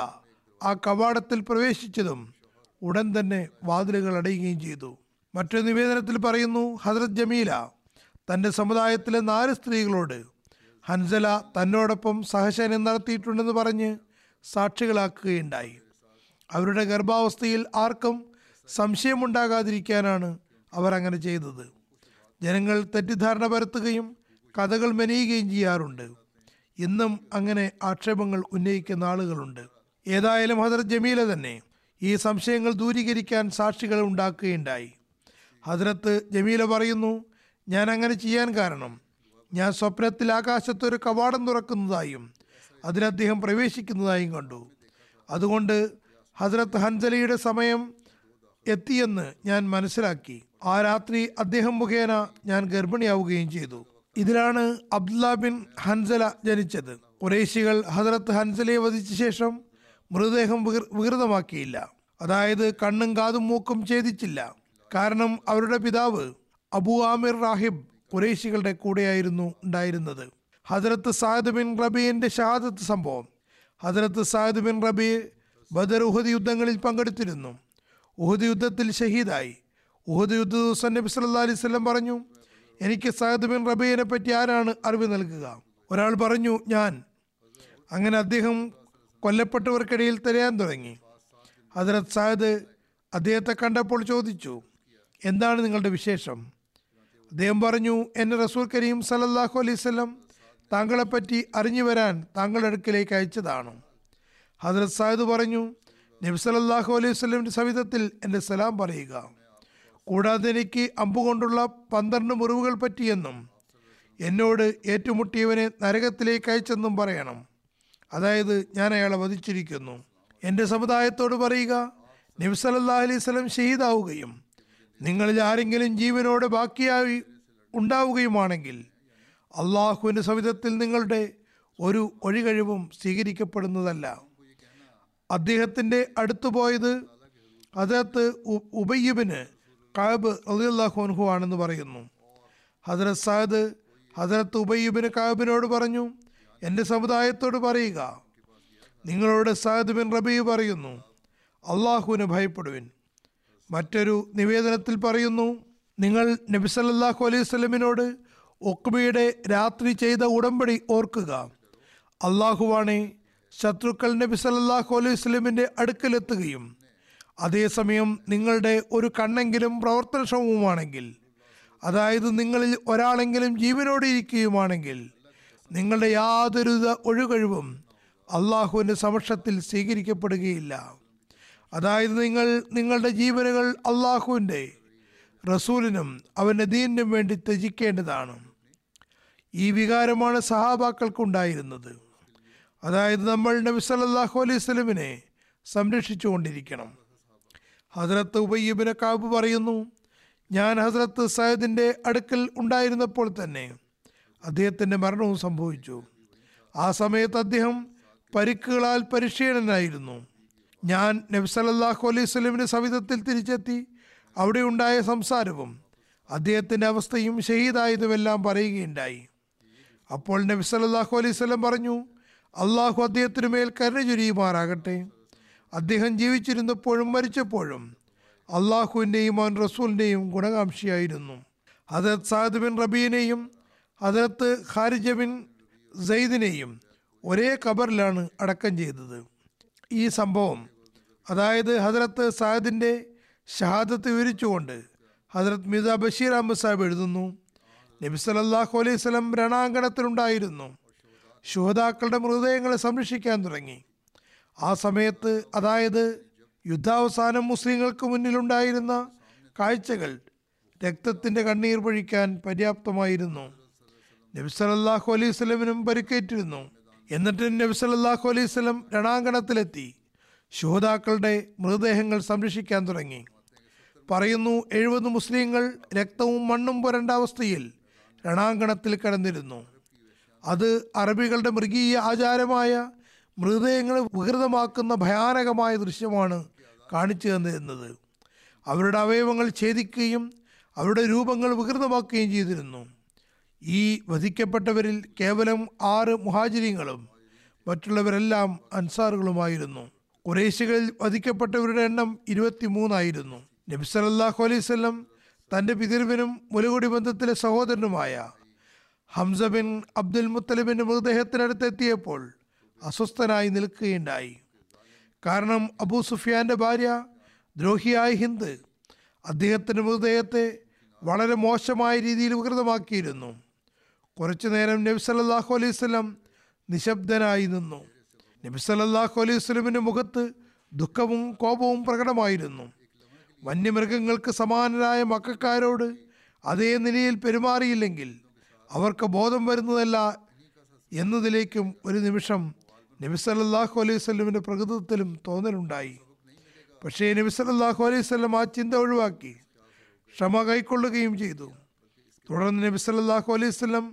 ആ കവാടത്തിൽ പ്രവേശിച്ചതും ഉടൻ തന്നെ വാതിലുകൾ അടയുകയും ചെയ്തു. മറ്റൊരു നിവേദനത്തിൽ പറയുന്നു ഹജ്രത് ജമീല തന്റെ സമുദായത്തിലെ നാല് സ്ത്രീകളോട് ഹൻസല തന്നോടൊപ്പം സഹശനം നടത്തിയിട്ടുണ്ടെന്ന് പറഞ്ഞ് സാക്ഷികളാക്കുകയുണ്ടായി. അവരുടെ ഗർഭാവസ്ഥയിൽ ആർക്കും സംശയമുണ്ടാകാതിരിക്കാനാണ് അവർ അങ്ങനെ ചെയ്തത്. ജനങ്ങൾ തെറ്റിദ്ധാരണ പരത്തുകയും കഥകൾ മെനയുകയും ചെയ്യാറുണ്ട്. ഇന്നും അങ്ങനെ ആക്ഷേപങ്ങൾ ഉന്നയിക്കുന്ന ആളുകളുണ്ട്. ഏതായാലും ഹദർ ജമീല തന്നെ ഈ സംശയങ്ങൾ ദൂരീകരിക്കാൻ സാക്ഷികൾ ഉണ്ടാക്കുകയുണ്ടായി. ഹസരത്ത് ജമീല പറയുന്നു ഞാൻ അങ്ങനെ ചെയ്യാൻ കാരണം ഞാൻ സ്വപ്നത്തിൽ ആകാശത്ത് ഒരു കവാടം തുറക്കുന്നതായും അതിൽ അദ്ദേഹം പ്രവേശിക്കുന്നതായും കണ്ടു. അതുകൊണ്ട് ഹസ്രത്ത് ഹൻസലയുടെ സമയം എത്തിയെന്ന് ഞാൻ മനസ്സിലാക്കി. ആ രാത്രി അദ്ദേഹം മുഖേന ഞാൻ ഗർഭിണിയാവുകയും ചെയ്തു. ഇതിലാണ് അബ്ദുല്ല ബിൻ ഹൻസല ജനിച്ചത്. കുറേശികൾ ഹസരത്ത് ഹൻസലയെ വധിച്ച ശേഷം മൃതദേഹം വികൃതമാക്കിയില്ല. അതായത് കണ്ണും കാതും മൂക്കും ഛേദിച്ചില്ല. കാരണം അവരുടെ പിതാവ് അബു ആമിർ റാഹിബ് കുറേശികളുടെ കൂടെയായിരുന്നു ഉണ്ടായിരുന്നത്. ഹജറത്ത് സായദ് ബിൻ റബീന്റെ ഷഹാദത്ത് സംഭവം. ഹജറത്ത് സായദ് ബിൻ റബി ബദർ ഉഹദ് യുദ്ധങ്ങളിൽ പങ്കെടുത്തിരുന്നു. ഉഹദ് യുദ്ധത്തിൽ ഷഹീദായി. ഉഹദ് യുദ്ധ ദിവസം നബി സല്ലാ അലൈഹി പറഞ്ഞു എനിക്ക് സായദ് ബിൻ റബീനെ പറ്റി ആരാണ് അറിവ് നൽകുക? ഒരാൾ പറഞ്ഞു ഞാൻ. അങ്ങനെ അദ്ദേഹം കൊല്ലപ്പെട്ടവർക്കിടയിൽ തിരയാൻ തുടങ്ങി. ഹജറത് സായദ് അദ്ദേഹത്തെ കണ്ടപ്പോൾ ചോദിച്ചു എന്താണ് നിങ്ങളുടെ വിശേഷം? അദ്ദേഹം പറഞ്ഞു എന്നെ റസൂൽ കരീം സലല്ലാഹു അലൈഹി വസല്ലം താങ്കളെപ്പറ്റി അറിഞ്ഞു വരാൻ താങ്കളുടെ അടുക്കിലേക്ക് അയച്ചതാണ്. ഹജ്രത് സായദ് പറഞ്ഞു നബി സലല്ലാഹു അലൈഹി വസല്ലമിന്റെ സവിധത്തിൽ എന്റെ സലാം പറയുക. കൂടാതെ എനിക്ക് അമ്പുകൊണ്ടുള്ള പന്ത്രണ്ട് മുറിവുകൾ പറ്റിയെന്നും എന്നോട് ഏറ്റുമുട്ടിയവനെ നരകത്തിലേക്ക് അയച്ചെന്നും പറയണം. അതായത് ഞാൻ അയാളെ വധിച്ചിരിക്കുന്നു. എന്റെ സമുദായത്തോട് പറയുക നബി സലല്ലാ അലൈഹി ഷഹീദാവുകയും നിങ്ങളിൽ ആരെങ്കിലും ജീവനോട് ബാക്കിയായി ഉണ്ടാവുകയുമാണെങ്കിൽ അള്ളാഹുവിന്റെ സവിധത്തിൽ നിങ്ങളുടെ ഒരു ഒഴികഴിവും സ്വീകരിക്കപ്പെടുന്നതല്ല. അദ്ദേഹത്തിന്റെ അടുത്തു പോയത് അദ്ദേഹത്ത് ഉബയ്യബിന് കാബ് അൻഹു ആണെന്ന് പറയുന്നു. ഹജറത് സാദ് ഹജറത്ത് ഉബയ്യബിന് കാബിനോട് പറഞ്ഞു എന്റെ സമുദായത്തോട് പറയുക. നിങ്ങളോട് സാദ് ബിൻ റബീ പറയുന്നു അള്ളാഹുവിന് ഭയപ്പെടുവിൻ. മറ്റൊരു നിവേദനത്തിൽ പറയുന്നു നിങ്ങൾ നബി സല്ലല്ലാഹു അലൈഹി സ്വലമിനോട് ഒക്ബയുടെ രാത്രി ചെയ്ത ഉടമ്പടി ഓർക്കുക. അള്ളാഹുവാണെ ശത്രുക്കൾ നബി സല്ലല്ലാഹു അലൈഹി സ്വലമിന്റെ അടുക്കലെത്തുകയും അതേസമയം നിങ്ങളുടെ ഒരു കണ്ണെങ്കിലും പ്രവർത്തനക്ഷമവുമാണെങ്കിൽ അതായത് നിങ്ങളിൽ ഒരാളെങ്കിലും ജീവനോടെ ഇരിക്കുകയുമാണെങ്കിൽ നിങ്ങളുടെ യാതൊരു വിധ ഒഴുകഴിവും അള്ളാഹുവിന്റെ സമക്ഷത്തിൽ സ്വീകരിക്കപ്പെടുകയില്ല. അതായത് നിങ്ങൾ നിങ്ങളുടെ ജീവനുകൾ അള്ളാഹുവിന്റെ റസൂലിനും അവന്റെ ദീനിനും വേണ്ടി ത്യജിക്കേണ്ടതാണ്. ഈ വികാരമാണ് സഹാബാക്കൾക്കുണ്ടായിരുന്നത് അതായത് നമ്മൾ നബി സല്ലല്ലാഹു അലൈഹി സ്വലമിനെ സംരക്ഷിച്ചു കൊണ്ടിരിക്കണം. ഹസ്രത്ത് ഉബയ്യബിന് കാബ് പറയുന്നു ഞാൻ ഹസ്രത്ത് സയദിന്റെ അടുക്കൽ ഉണ്ടായിരുന്നപ്പോൾ തന്നെ അദ്ദേഹത്തിന്റെ മരണവും സംഭവിച്ചു. ആ സമയത്ത് അദ്ദേഹം പരിക്കുകളാൽ പരിശീലനായിരുന്നു. ഞാൻ നബ്സലല്ലാഹു അലൈഹി സ്വലമിന്റെ സവിധത്തിൽ തിരിച്ചെത്തി. അവിടെ ഉണ്ടായ സംസാരവും അദ്ദേഹത്തിന്റെ അവസ്ഥയും ഷഹീദായതുമെല്ലാം പറയുകയുണ്ടായി. അപ്പോൾ നബി സല്ലല്ലാഹു അലൈഹി വസല്ലം പറഞ്ഞു അള്ളാഹു അദ്ദേഹത്തിനു മേൽ കരുണ ചുരിയുമാറാകട്ടെ. അദ്ദേഹം ജീവിച്ചിരുന്നപ്പോഴും മരിച്ചപ്പോഴും അള്ളാഹുവിന്റെയും അവൻ റസൂലിന്റെയും ഗുണകാംക്ഷിയായിരുന്നു. ഹജരത് സാദ് ബിൻ റബീനെയും ഹജരത്ത് ഖാരിജ ബിൻ സെയ്ദിനെയും ഒരേ ഖബറിലാണ് അടക്കം ചെയ്തത്. ഈ സംഭവം അതായത് ഹജറത്ത് സാദിന്റെ ഷഹാദത്ത് വിവരിച്ചുകൊണ്ട് ഹജറത് മിർസ ബഷീർ അഹമ്മദ് സാഹിബ് എഴുതുന്നു. നബി സല്ലല്ലാഹു അലൈഹി സ്വലം രണാങ്കണത്തിലുണ്ടായിരുന്നു. ശുഹതാക്കളുടെ മൃതദേഹങ്ങളെ സംരക്ഷിക്കാൻ തുടങ്ങി. ആ സമയത്ത് അതായത് യുദ്ധാവസാനം മുസ്ലിങ്ങൾക്ക് മുന്നിലുണ്ടായിരുന്ന കാഴ്ചകൾ രക്തത്തിന്റെ കണ്ണീർ പൊഴിക്കാൻ പര്യാപ്തമായിരുന്നു. നബി സല്ലല്ലാഹു അലൈഹി സ്വലമിനും പരിക്കേറ്റിരുന്നു. എന്നിട്ടും നബി സല്ലല്ലാഹു അലൈഹി സ്വലം രണാങ്കണത്തിലെത്തി. ശുഹതാക്കളുടെ മൃതദേഹങ്ങൾ സംരക്ഷിക്കാൻ തുടങ്ങി. പറയുന്നു എഴുപത് മുസ്ലിങ്ങൾ രക്തവും മണ്ണും പുരണ്ട അവസ്ഥയിൽ രണാങ്കണത്തിൽ കിടന്നിരുന്നു. അത് അറബികളുടെ മൃഗീയ ആചാരമായ മൃതദേഹങ്ങളെ വികൃതമാക്കുന്ന ഭയാനകമായ ദൃശ്യമാണ് കാണിച്ചു തന്നിരുന്നത്. അവരുടെ അവയവങ്ങൾ ഛേദിക്കുകയും അവരുടെ രൂപങ്ങൾ വികൃതമാക്കുകയും ചെയ്തിരുന്നു. ഈ വധിക്കപ്പെട്ടവരിൽ കേവലം ആറ് മുഹാജിരിങ്ങളും മറ്റുള്ളവരെല്ലാം അൻസാറുകളുമായിരുന്നു. കുറേശികളിൽ വധിക്കപ്പെട്ടവരുടെ എണ്ണം ഇരുപത്തിമൂന്നായിരുന്നു. നബി സല്ലല്ലാഹു അലൈഹി വസല്ലം തന്റെ പിതൃവിനും മുലകുടി ബന്ധത്തിലെ സഹോദരനുമായ ഹംസ ബിൻ അബ്ദുൽ മുത്തലിബിന്റെ മൃതദേഹത്തിനടുത്തെത്തിയപ്പോൾ അസ്വസ്ഥനായി നിൽക്കുകയുണ്ടായി. കാരണം അബൂ സുഫിയാന്റെ ഭാര്യ ദ്രോഹിയായ ഹിന്ദ് അദ്ദേഹത്തിന്റെ മൃതദേഹത്തെ വളരെ മോശമായ രീതിയിൽ വികൃതമാക്കിയിരുന്നു. കുറച്ചു നേരം നബി സല്ലല്ലാഹു അലൈഹി വസല്ലം നിശബ്ദനായി നിന്നു. നബി സല്ലല്ലാഹു അലൈഹി വസല്ലമിന്റെ മുഖത്ത് ദുഃഖവും കോപവും പ്രകടമായിരുന്നു. വന്യമൃഗങ്ങൾക്ക് സമാനരായ മക്കാരോട് അതേ നിലയിൽ പെരുമാറിയില്ലെങ്കിൽ അവർക്ക് ബോധം വരുന്നതല്ല എന്നതിലേക്കും ഒരു നിമിഷം നബി സല്ലല്ലാഹു അലൈഹി വസല്ലമിന്റെ പ്രകൃതത്തിലും തോന്നലുണ്ടായി. പക്ഷേ നബി സല്ലല്ലാഹു അലൈഹി വസ്ലം ആ ചിന്ത ഒഴിവാക്കി ക്ഷമ കൈക്കൊള്ളുകയും ചെയ്തു. തുടർന്ന് നബി സല്ലല്ലാഹു അലൈഹി വസല്ലം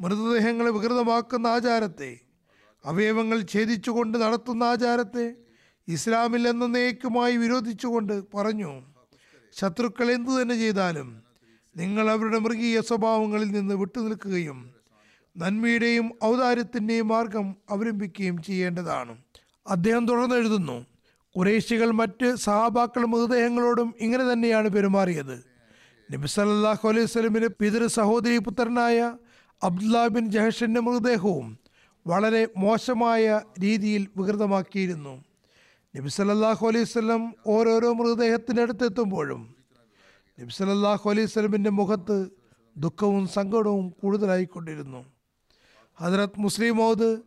മൃതദേഹങ്ങളെ വികൃതമാക്കുന്ന ആചാരത്തെ അവയവങ്ങൾ ഛേദിച്ചുകൊണ്ട് നടത്തുന്ന ആചാരത്തെ ഇസ്ലാമിൽ എന്ന നേക്കുമായി വിരോധിച്ചുകൊണ്ട് പറഞ്ഞു ശത്രുക്കൾ എന്തു തന്നെ ചെയ്താലും നിങ്ങൾ അവരുടെ മൃഗീയ സ്വഭാവങ്ങളിൽ നിന്ന് വിട്ടുനിൽക്കുകയും നന്മയുടെയും ഔദാര്യത്തിന്റെയും മാർഗം അവലംബിക്കുകയും ചെയ്യേണ്ടതാണ്. അദ്ദേഹം തുടർന്ന് എഴുതുന്നു കുറേശികൾ മറ്റ് സഹാബാക്കൾ മൃതദേഹങ്ങളോടും ഇങ്ങനെ തന്നെയാണ് പെരുമാറിയത്. നബി സല്ലല്ലാഹു അലൈഹി വസല്ലമിന്റെ പിതൃ സഹോദരി പുത്രനായ അബ്ദുല്ലാ ബിൻ ജഹഷിന്റെ മൃതദേഹവും വളരെ മോശമായ രീതിയിൽ വികൃതമാക്കിയിരുന്നു. നബി സല്ലല്ലാഹു അലൈഹി വസല്ലം ഓരോരോ മൃതദേഹത്തിന്റെ അടുത്തെത്തുമ്പോഴും നബി സല്ലല്ലാഹു അലൈഹി സ്വലമിന്റെ മുഖത്ത് ദുഃഖവും സങ്കടവും കൂടുതലായിക്കൊണ്ടിരുന്നു. ഹജറത് മുസ്ലിം മോദ്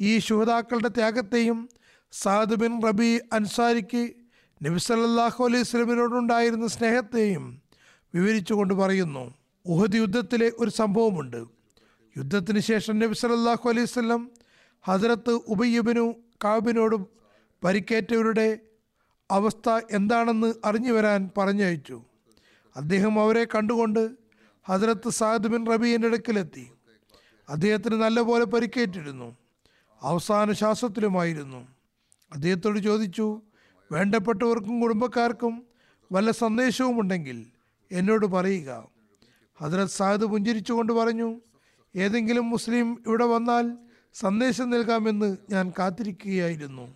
ഈ ശുഹതാക്കളുടെ ത്യാഗത്തെയും സാദ് ബിൻ റബി അൻസാരിക്ക് നബി സല്ലല്ലാഹു അലൈഹി സ്വലമിനോടുണ്ടായിരുന്ന സ്നേഹത്തെയും വിവരിച്ചുകൊണ്ട് പറയുന്നു. ഉഹദ് യുദ്ധത്തിലെ ഒരു സംഭവമുണ്ട്. യുദ്ധത്തിന് ശേഷം നബി സല്ലല്ലാഹു അലൈഹി ഹജറത്ത് ഉബയ്യബിനു കാബിനോടും പരിക്കേറ്റവരുടെ അവസ്ഥ എന്താണെന്ന് അറിഞ്ഞു വരാൻ പറഞ്ഞയച്ചു. അദ്ദേഹം അവരെ കണ്ടുകൊണ്ട് ഹജറത്ത് സാദ് ബിൻ റബീന്റെ അടുക്കലെത്തി. അദ്ദേഹത്തിന് നല്ലപോലെ പരിക്കേറ്റിരുന്നു. അവസാന ശ്വാസത്തിലുമായിരുന്നു. അദ്ദേഹത്തോട് ചോദിച്ചു വേണ്ടപ്പെട്ടവർക്കും കുടുംബക്കാർക്കും വല്ല സന്ദേശവും ഉണ്ടെങ്കിൽ എന്നോട് പറയുക. ഹജറത് സാദ് പുഞ്ചിരിച്ചുകൊണ്ട് പറഞ്ഞു ഏതെങ്കിലും മുസ്ലിം ഇവിടെ വന്നാൽ സന്ദേശം നൽകാമെന്ന് ഞാൻ കാത്തിരിക്കുകയായിരുന്നു.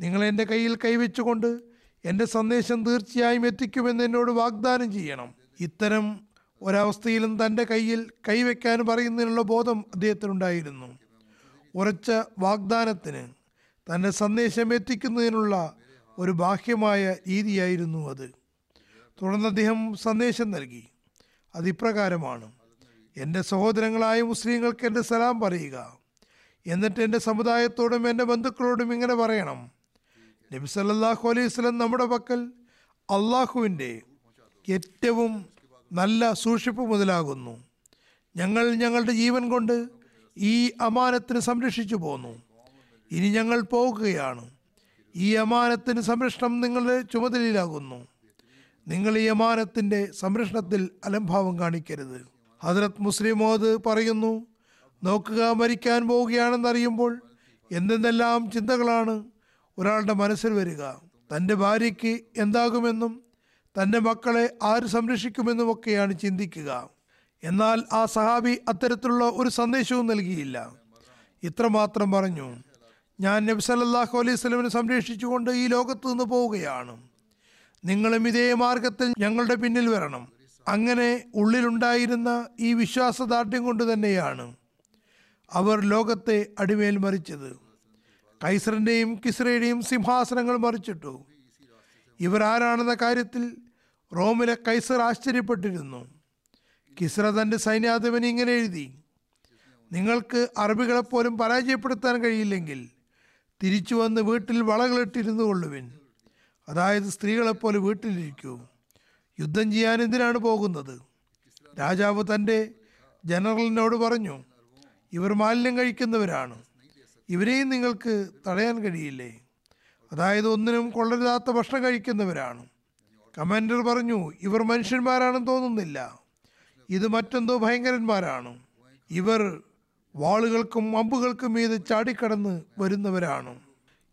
നിങ്ങൾ എന്റെ കയ്യിൽ കൈവച്ചുകൊണ്ട് എന്റെ സന്ദേശം തീർച്ചയായും എത്തിക്കുമെന്ന് എന്നോട് വാഗ്ദാനം ചെയ്യണം. ഇത്തരം ഒരവസ്ഥയിലും തന്റെ കയ്യിൽ കൈവയ്ക്കാൻ പറയുന്നതിനുള്ള ബോധം അദ്ദേഹത്തിനുണ്ടായിരുന്നു. ഉറച്ച വാഗ്ദാനത്തിന് തന്റെ സന്ദേശം എത്തിക്കുന്നതിനുള്ള ഒരു ബാഹ്യമായ രീതിയായിരുന്നു അത്. തുടർന്ന് അദ്ദേഹം സന്ദേശം നൽകി. അതിപ്രകാരമാണ്. എന്റെ സഹോദരങ്ങളായ മുസ്ലിങ്ങൾക്ക് എന്റെ സലാം പറയുക. എന്നിട്ട് എന്റെ സമുദായത്തോടും എന്റെ ബന്ധുക്കളോടും ഇങ്ങനെ പറയണം. നബി സല്ലല്ലാഹു അലൈഹി സ്വലം നമ്മുടെ പക്കൽ അള്ളാഹുവിന്റെ ഏറ്റവും നല്ല സൂക്ഷിപ്പ് മുതലാകുന്നു. ഞങ്ങൾ ഞങ്ങളുടെ ജീവൻ കൊണ്ട് ഈ അമാനത്തിന് സംരക്ഷിച്ചു പോന്നു. ഇനി ഞങ്ങൾ പോകുകയാണ് ഈ അമാനത്തിന് സംരക്ഷണം നിങ്ങളുടെ ചുമതലയിലാകുന്നു. നിങ്ങൾ ഈ അമാനത്തിന്റെ സംരക്ഷണത്തിൽ അലംഭാവം കാണിക്കരുത്. ഹജറത് മുസ്ലിം മോദ് പറയുന്നു. നോക്കുക മരിക്കാൻ പോവുകയാണെന്നറിയുമ്പോൾ എന്തെന്നെല്ലാം ചിന്തകളാണ് ഒരാളുടെ മനസ്സിൽ വരിക. തന്റെ ഭാര്യയ്ക്ക് എന്താകുമെന്നും തന്റെ മക്കളെ ആര് സംരക്ഷിക്കുമെന്നും ഒക്കെയാണ് ചിന്തിക്കുക. എന്നാൽ ആ സഹാബി അത്തരത്തിലുള്ള ഒരു സന്ദേശവും നൽകിയില്ല. ഇത്രമാത്രം പറഞ്ഞു. ഞാൻ നബി സല്ലല്ലാഹു അലൈഹി സ്വലമിനെ സംരക്ഷിച്ചുകൊണ്ട് ഈ ലോകത്ത് നിന്ന് പോവുകയാണ്. നിങ്ങളും ഇതേ മാർഗത്തിൽ ഞങ്ങളുടെ പിന്നിൽ വരണം. അങ്ങനെ ഉള്ളിലുണ്ടായിരുന്ന ഈ വിശ്വാസദാർഢ്യം കൊണ്ട് തന്നെയാണ് അവർ ലോകത്തെ അടിമേൽ മറിച്ചത്. കൈസറിന്റെയും കിസ്രയുടെയും സിംഹാസനങ്ങൾ മറിച്ചിട്ടു. ഇവർ ആരാണെന്ന കാര്യത്തിൽ റോമിലെ കൈസർ ആശ്ചര്യപ്പെട്ടിരുന്നു. കിസ്ര തന്റെ സൈന്യാധിപന് ഇങ്ങനെ എഴുതി നിങ്ങൾക്ക് അറബികളെപ്പോലും പരാജയപ്പെടുത്താൻ കഴിയില്ലെങ്കിൽ തിരിച്ചു വന്ന് വീട്ടിൽ വളകളിട്ടിരുന്നു കൊള്ളുവിൻ. അതായത് സ്ത്രീകളെപ്പോലെ വീട്ടിലിരിക്കൂ. യുദ്ധം ചെയ്യാൻ എന്തിനാണ് പോകുന്നത്? രാജാവ് തന്റെ ജനറലിനോട് പറഞ്ഞു ഇവർ മാലിന്യം കഴിക്കുന്നവരാണ്. ഇവരെയും നിങ്ങൾക്ക് തടയാൻ കഴിയില്ലേ? അതായത് ഒന്നിനും കൊള്ളരുതാത്ത ഭക്ഷണം കഴിക്കുന്നവരാണ്. കമാൻഡർ പറഞ്ഞു ഇവർ മനുഷ്യന്മാരാണെന്ന് തോന്നുന്നില്ല. ഇത് മറ്റെന്തോ ഭയങ്കരന്മാരാണ്. ഇവർ വാളുകൾക്കും അമ്പുകൾക്കും മീത് ചാടിക്കടന്ന് വരുന്നവരാണ്.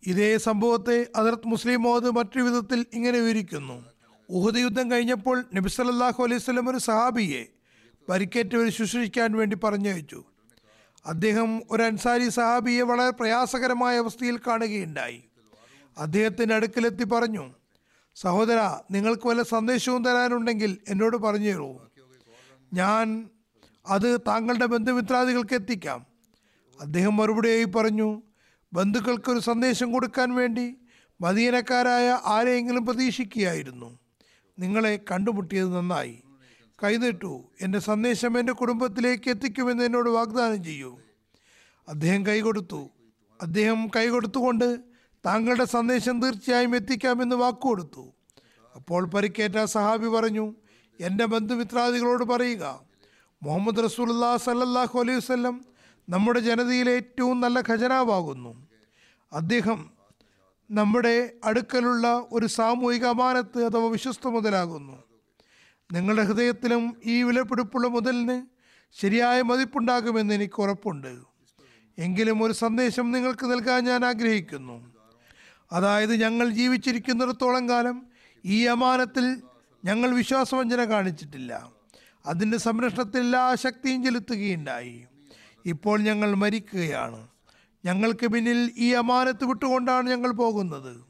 ഇതേ സംഭവത്തെ അതിർത്ത് മുസ്ലിം മോദ് മറ്റൊരു വിധത്തിൽ ഇങ്ങനെ വിവരിക്കുന്നു. ഉഹദ് യുദ്ധം കഴിഞ്ഞപ്പോൾ നബി സല്ലല്ലാഹു അലൈഹി വസല്ലം ഒരു സഹാബിയെ പരിക്കേറ്റവർ ശുശ്രൂഷിക്കാൻ വേണ്ടി പറഞ്ഞയച്ചു. അദ്ദേഹം ഒരു അൻസാരി സഹാബിയെ വളരെ പ്രയാസകരമായ അവസ്ഥയിൽ കാണുകയുണ്ടായി. അദ്ദേഹത്തിന്റെ അടുക്കലെത്തി പറഞ്ഞു സഹോദര നിങ്ങൾക്ക് വല്ല സന്ദേശവും തരാനുണ്ടെങ്കിൽ എന്നോട് പറഞ്ഞു തരൂ ഞാൻ അത് താങ്കളുടെ ബന്ധുമിത്രാദികൾക്ക് എത്തിക്കാം. അദ്ദേഹം മറുപടിയായി പറഞ്ഞു ബന്ധുക്കൾക്കൊരു സന്ദേശം കൊടുക്കാൻ വേണ്ടി മദീനക്കാരായ ആരെയെങ്കിലും പ്രതീക്ഷിക്കുകയായിരുന്നു. നിങ്ങളെ കണ്ടുമുട്ടിയത് നന്നായി. കൈനീട്ടു എന്റെ സന്ദേശം എന്റെ കുടുംബത്തിലേക്ക് എത്തിക്കുമെന്ന് എന്നോട് വാഗ്ദാനം ചെയ്യൂ. അദ്ദേഹം കൈകൊടുത്തു. അദ്ദേഹം കൈകൊടുത്തുകൊണ്ട് താങ്കളുടെ സന്ദേശം തീർച്ചയായും എത്തിക്കാമെന്ന് വാക്കുകൊടുത്തു. അപ്പോൾ പരിക്കേറ്റ സഹാബി പറഞ്ഞു എന്റെ ബന്ധുമിത്രാദികളോട് പറയുക. മുഹമ്മദ് റസൂല്ലാ സല്ലാഹു അലൈഹി നമ്മുടെ ജനതയിലെ ഏറ്റവും നല്ല ഖജനാവാകുന്നു. അദ്ദേഹം നമ്മുടെ അടുക്കലുള്ള ഒരു സാമൂഹിക അമാനത്ത് അഥവാ വിശ്വസ്ത മുതലാകുന്നു. നിങ്ങളുടെ ഹൃദയത്തിലും ഈ വിലപിടിപ്പുള്ള മുതലിന് ശരിയായ മതിപ്പുണ്ടാകുമെന്ന് എനിക്ക് ഉറപ്പുണ്ട്. എങ്കിലും ഒരു സന്ദേശം നിങ്ങൾക്ക് നൽകാൻ ഞാൻ ആഗ്രഹിക്കുന്നു. അതായത് ഞങ്ങൾ ജീവിച്ചിരിക്കുന്നിടത്തോളം കാലം ഈ അമാനത്തിൽ ഞങ്ങൾ വിശ്വാസവഞ്ചന കാണിച്ചിട്ടില്ല. അതിന്റെ സംരക്ഷണത്തിൽ എല്ലാ ശക്തിയും ചെലുത്തുകയുണ്ടായി. ഇപ്പോൾ ഞങ്ങൾ മരിക്കുകയാണ്. ഞങ്ങൾക്ക് പിന്നിൽ ഈ അമാനത്ത് വിട്ടുകൊണ്ടാണ് ഞങ്ങൾ പോകുന്നത്.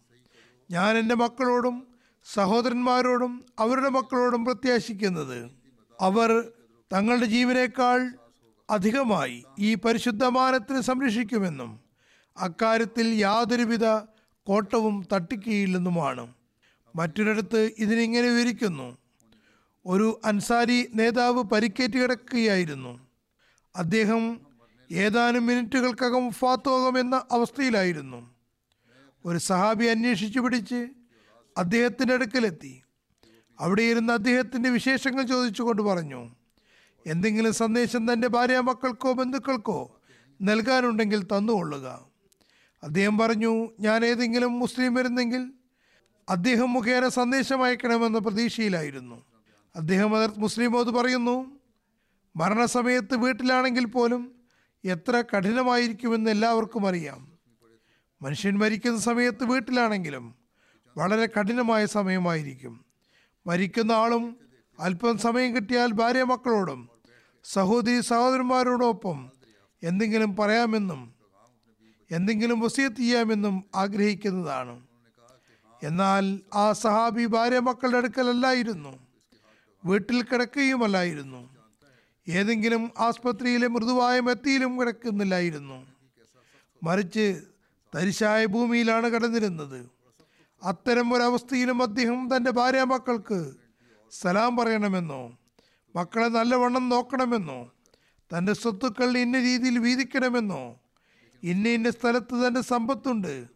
ഞാൻ എന്റെ മക്കളോടും സഹോദരന്മാരോടും അവരുടെ മക്കളോടും പ്രത്യാശിക്കുന്നത്. അവർ തങ്ങളുടെ ജീവനേക്കാൾ അധികമായി ഈ പരിശുദ്ധ അമാനത്തിനെ സംരക്ഷിക്കുമെന്നും അക്കാര്യത്തിൽ യാതൊരുവിധ കോട്ടവും തട്ടിക്കുകയില്ലെന്നുമാണ് മറ്റൊരിടത്ത് ഇതിനിങ്ങനെ വിവരിക്കുന്നു. ഒരു അൻസാരി നേതാവ് പരിക്കേറ്റ് കിടക്കുകയായിരുന്നു. അദ്ദേഹം ഏതാനും മിനിറ്റുകൾക്കകം ഫാത്തോകമെന്ന അവസ്ഥയിലായിരുന്നു. ഒരു സഹാബി അന്വേഷിച്ചു പിടിച്ച് അദ്ദേഹത്തിന്റെ അടുക്കലെത്തി. അവിടെ ഇരുന്ന് അദ്ദേഹത്തിന്റെ വിശേഷങ്ങൾ ചോദിച്ചുകൊണ്ട് പറഞ്ഞു എന്തെങ്കിലും സന്ദേശം തന്റെ ഭാര്യ മക്കൾക്കോ ബന്ധുക്കൾക്കോ നൽകാനുണ്ടെങ്കിൽ തന്നുകൊള്ളുക. അദ്ദേഹം പറഞ്ഞു ഞാൻ ഏതെങ്കിലും മുസ്ലിം വരുന്നെങ്കിൽ അദ്ദേഹം മുഖേന സന്ദേശം അയക്കണമെന്ന പ്രതീക്ഷയിലായിരുന്നു. അദ്ദേഹം അതർ മുസ്ലിമോത് പറയുന്നു മരണസമയത്ത് വീട്ടിലാണെങ്കിൽ പോലും എത്ര കഠിനമായിരിക്കുമെന്ന് എല്ലാവർക്കും അറിയാം. മനുഷ്യൻ മരിക്കുന്ന സമയത്ത് വീട്ടിലാണെങ്കിലും വളരെ കഠിനമായ സമയമായിരിക്കും. മരിക്കുന്ന ആളും അല്പം സമയം കിട്ടിയാൽ ഭാര്യ മക്കളോടും സഹോദരി സഹോദരന്മാരോടൊപ്പം എന്തെങ്കിലും പറയാമെന്നും എന്തെങ്കിലും വസീത്ത് ചെയ്യാമെന്നും ആഗ്രഹിക്കുന്നതാണ്. എന്നാൽ ആ സഹാബി ഭാര്യ മക്കളുടെ അടുക്കലല്ലായിരുന്നു. വീട്ടിൽ കിടക്കുകയുമല്ലായിരുന്നു. ഏതെങ്കിലും ആസ്പത്രിയിലെ മൃദുവായ മെത്തിയിലും കിടക്കുന്നില്ലായിരുന്നു. മറിച്ച് തരിശായ ഭൂമിയിലാണ് കിടന്നിരുന്നത്. അത്തരം ഒരവസ്ഥയിലും അദ്ദേഹം തന്റെ ഭാര്യ മക്കൾക്ക് സലാം പറയണമെന്നോ മക്കളെ നല്ലവണ്ണം നോക്കണമെന്നോ തന്റെ സ്വത്തുക്കൾ ഇന്ന രീതിയിൽ വീതിക്കണമെന്നോ ഇന്ന ഇന്ന സ്ഥലത്ത് തന്റെ സമ്പത്തുണ്ട്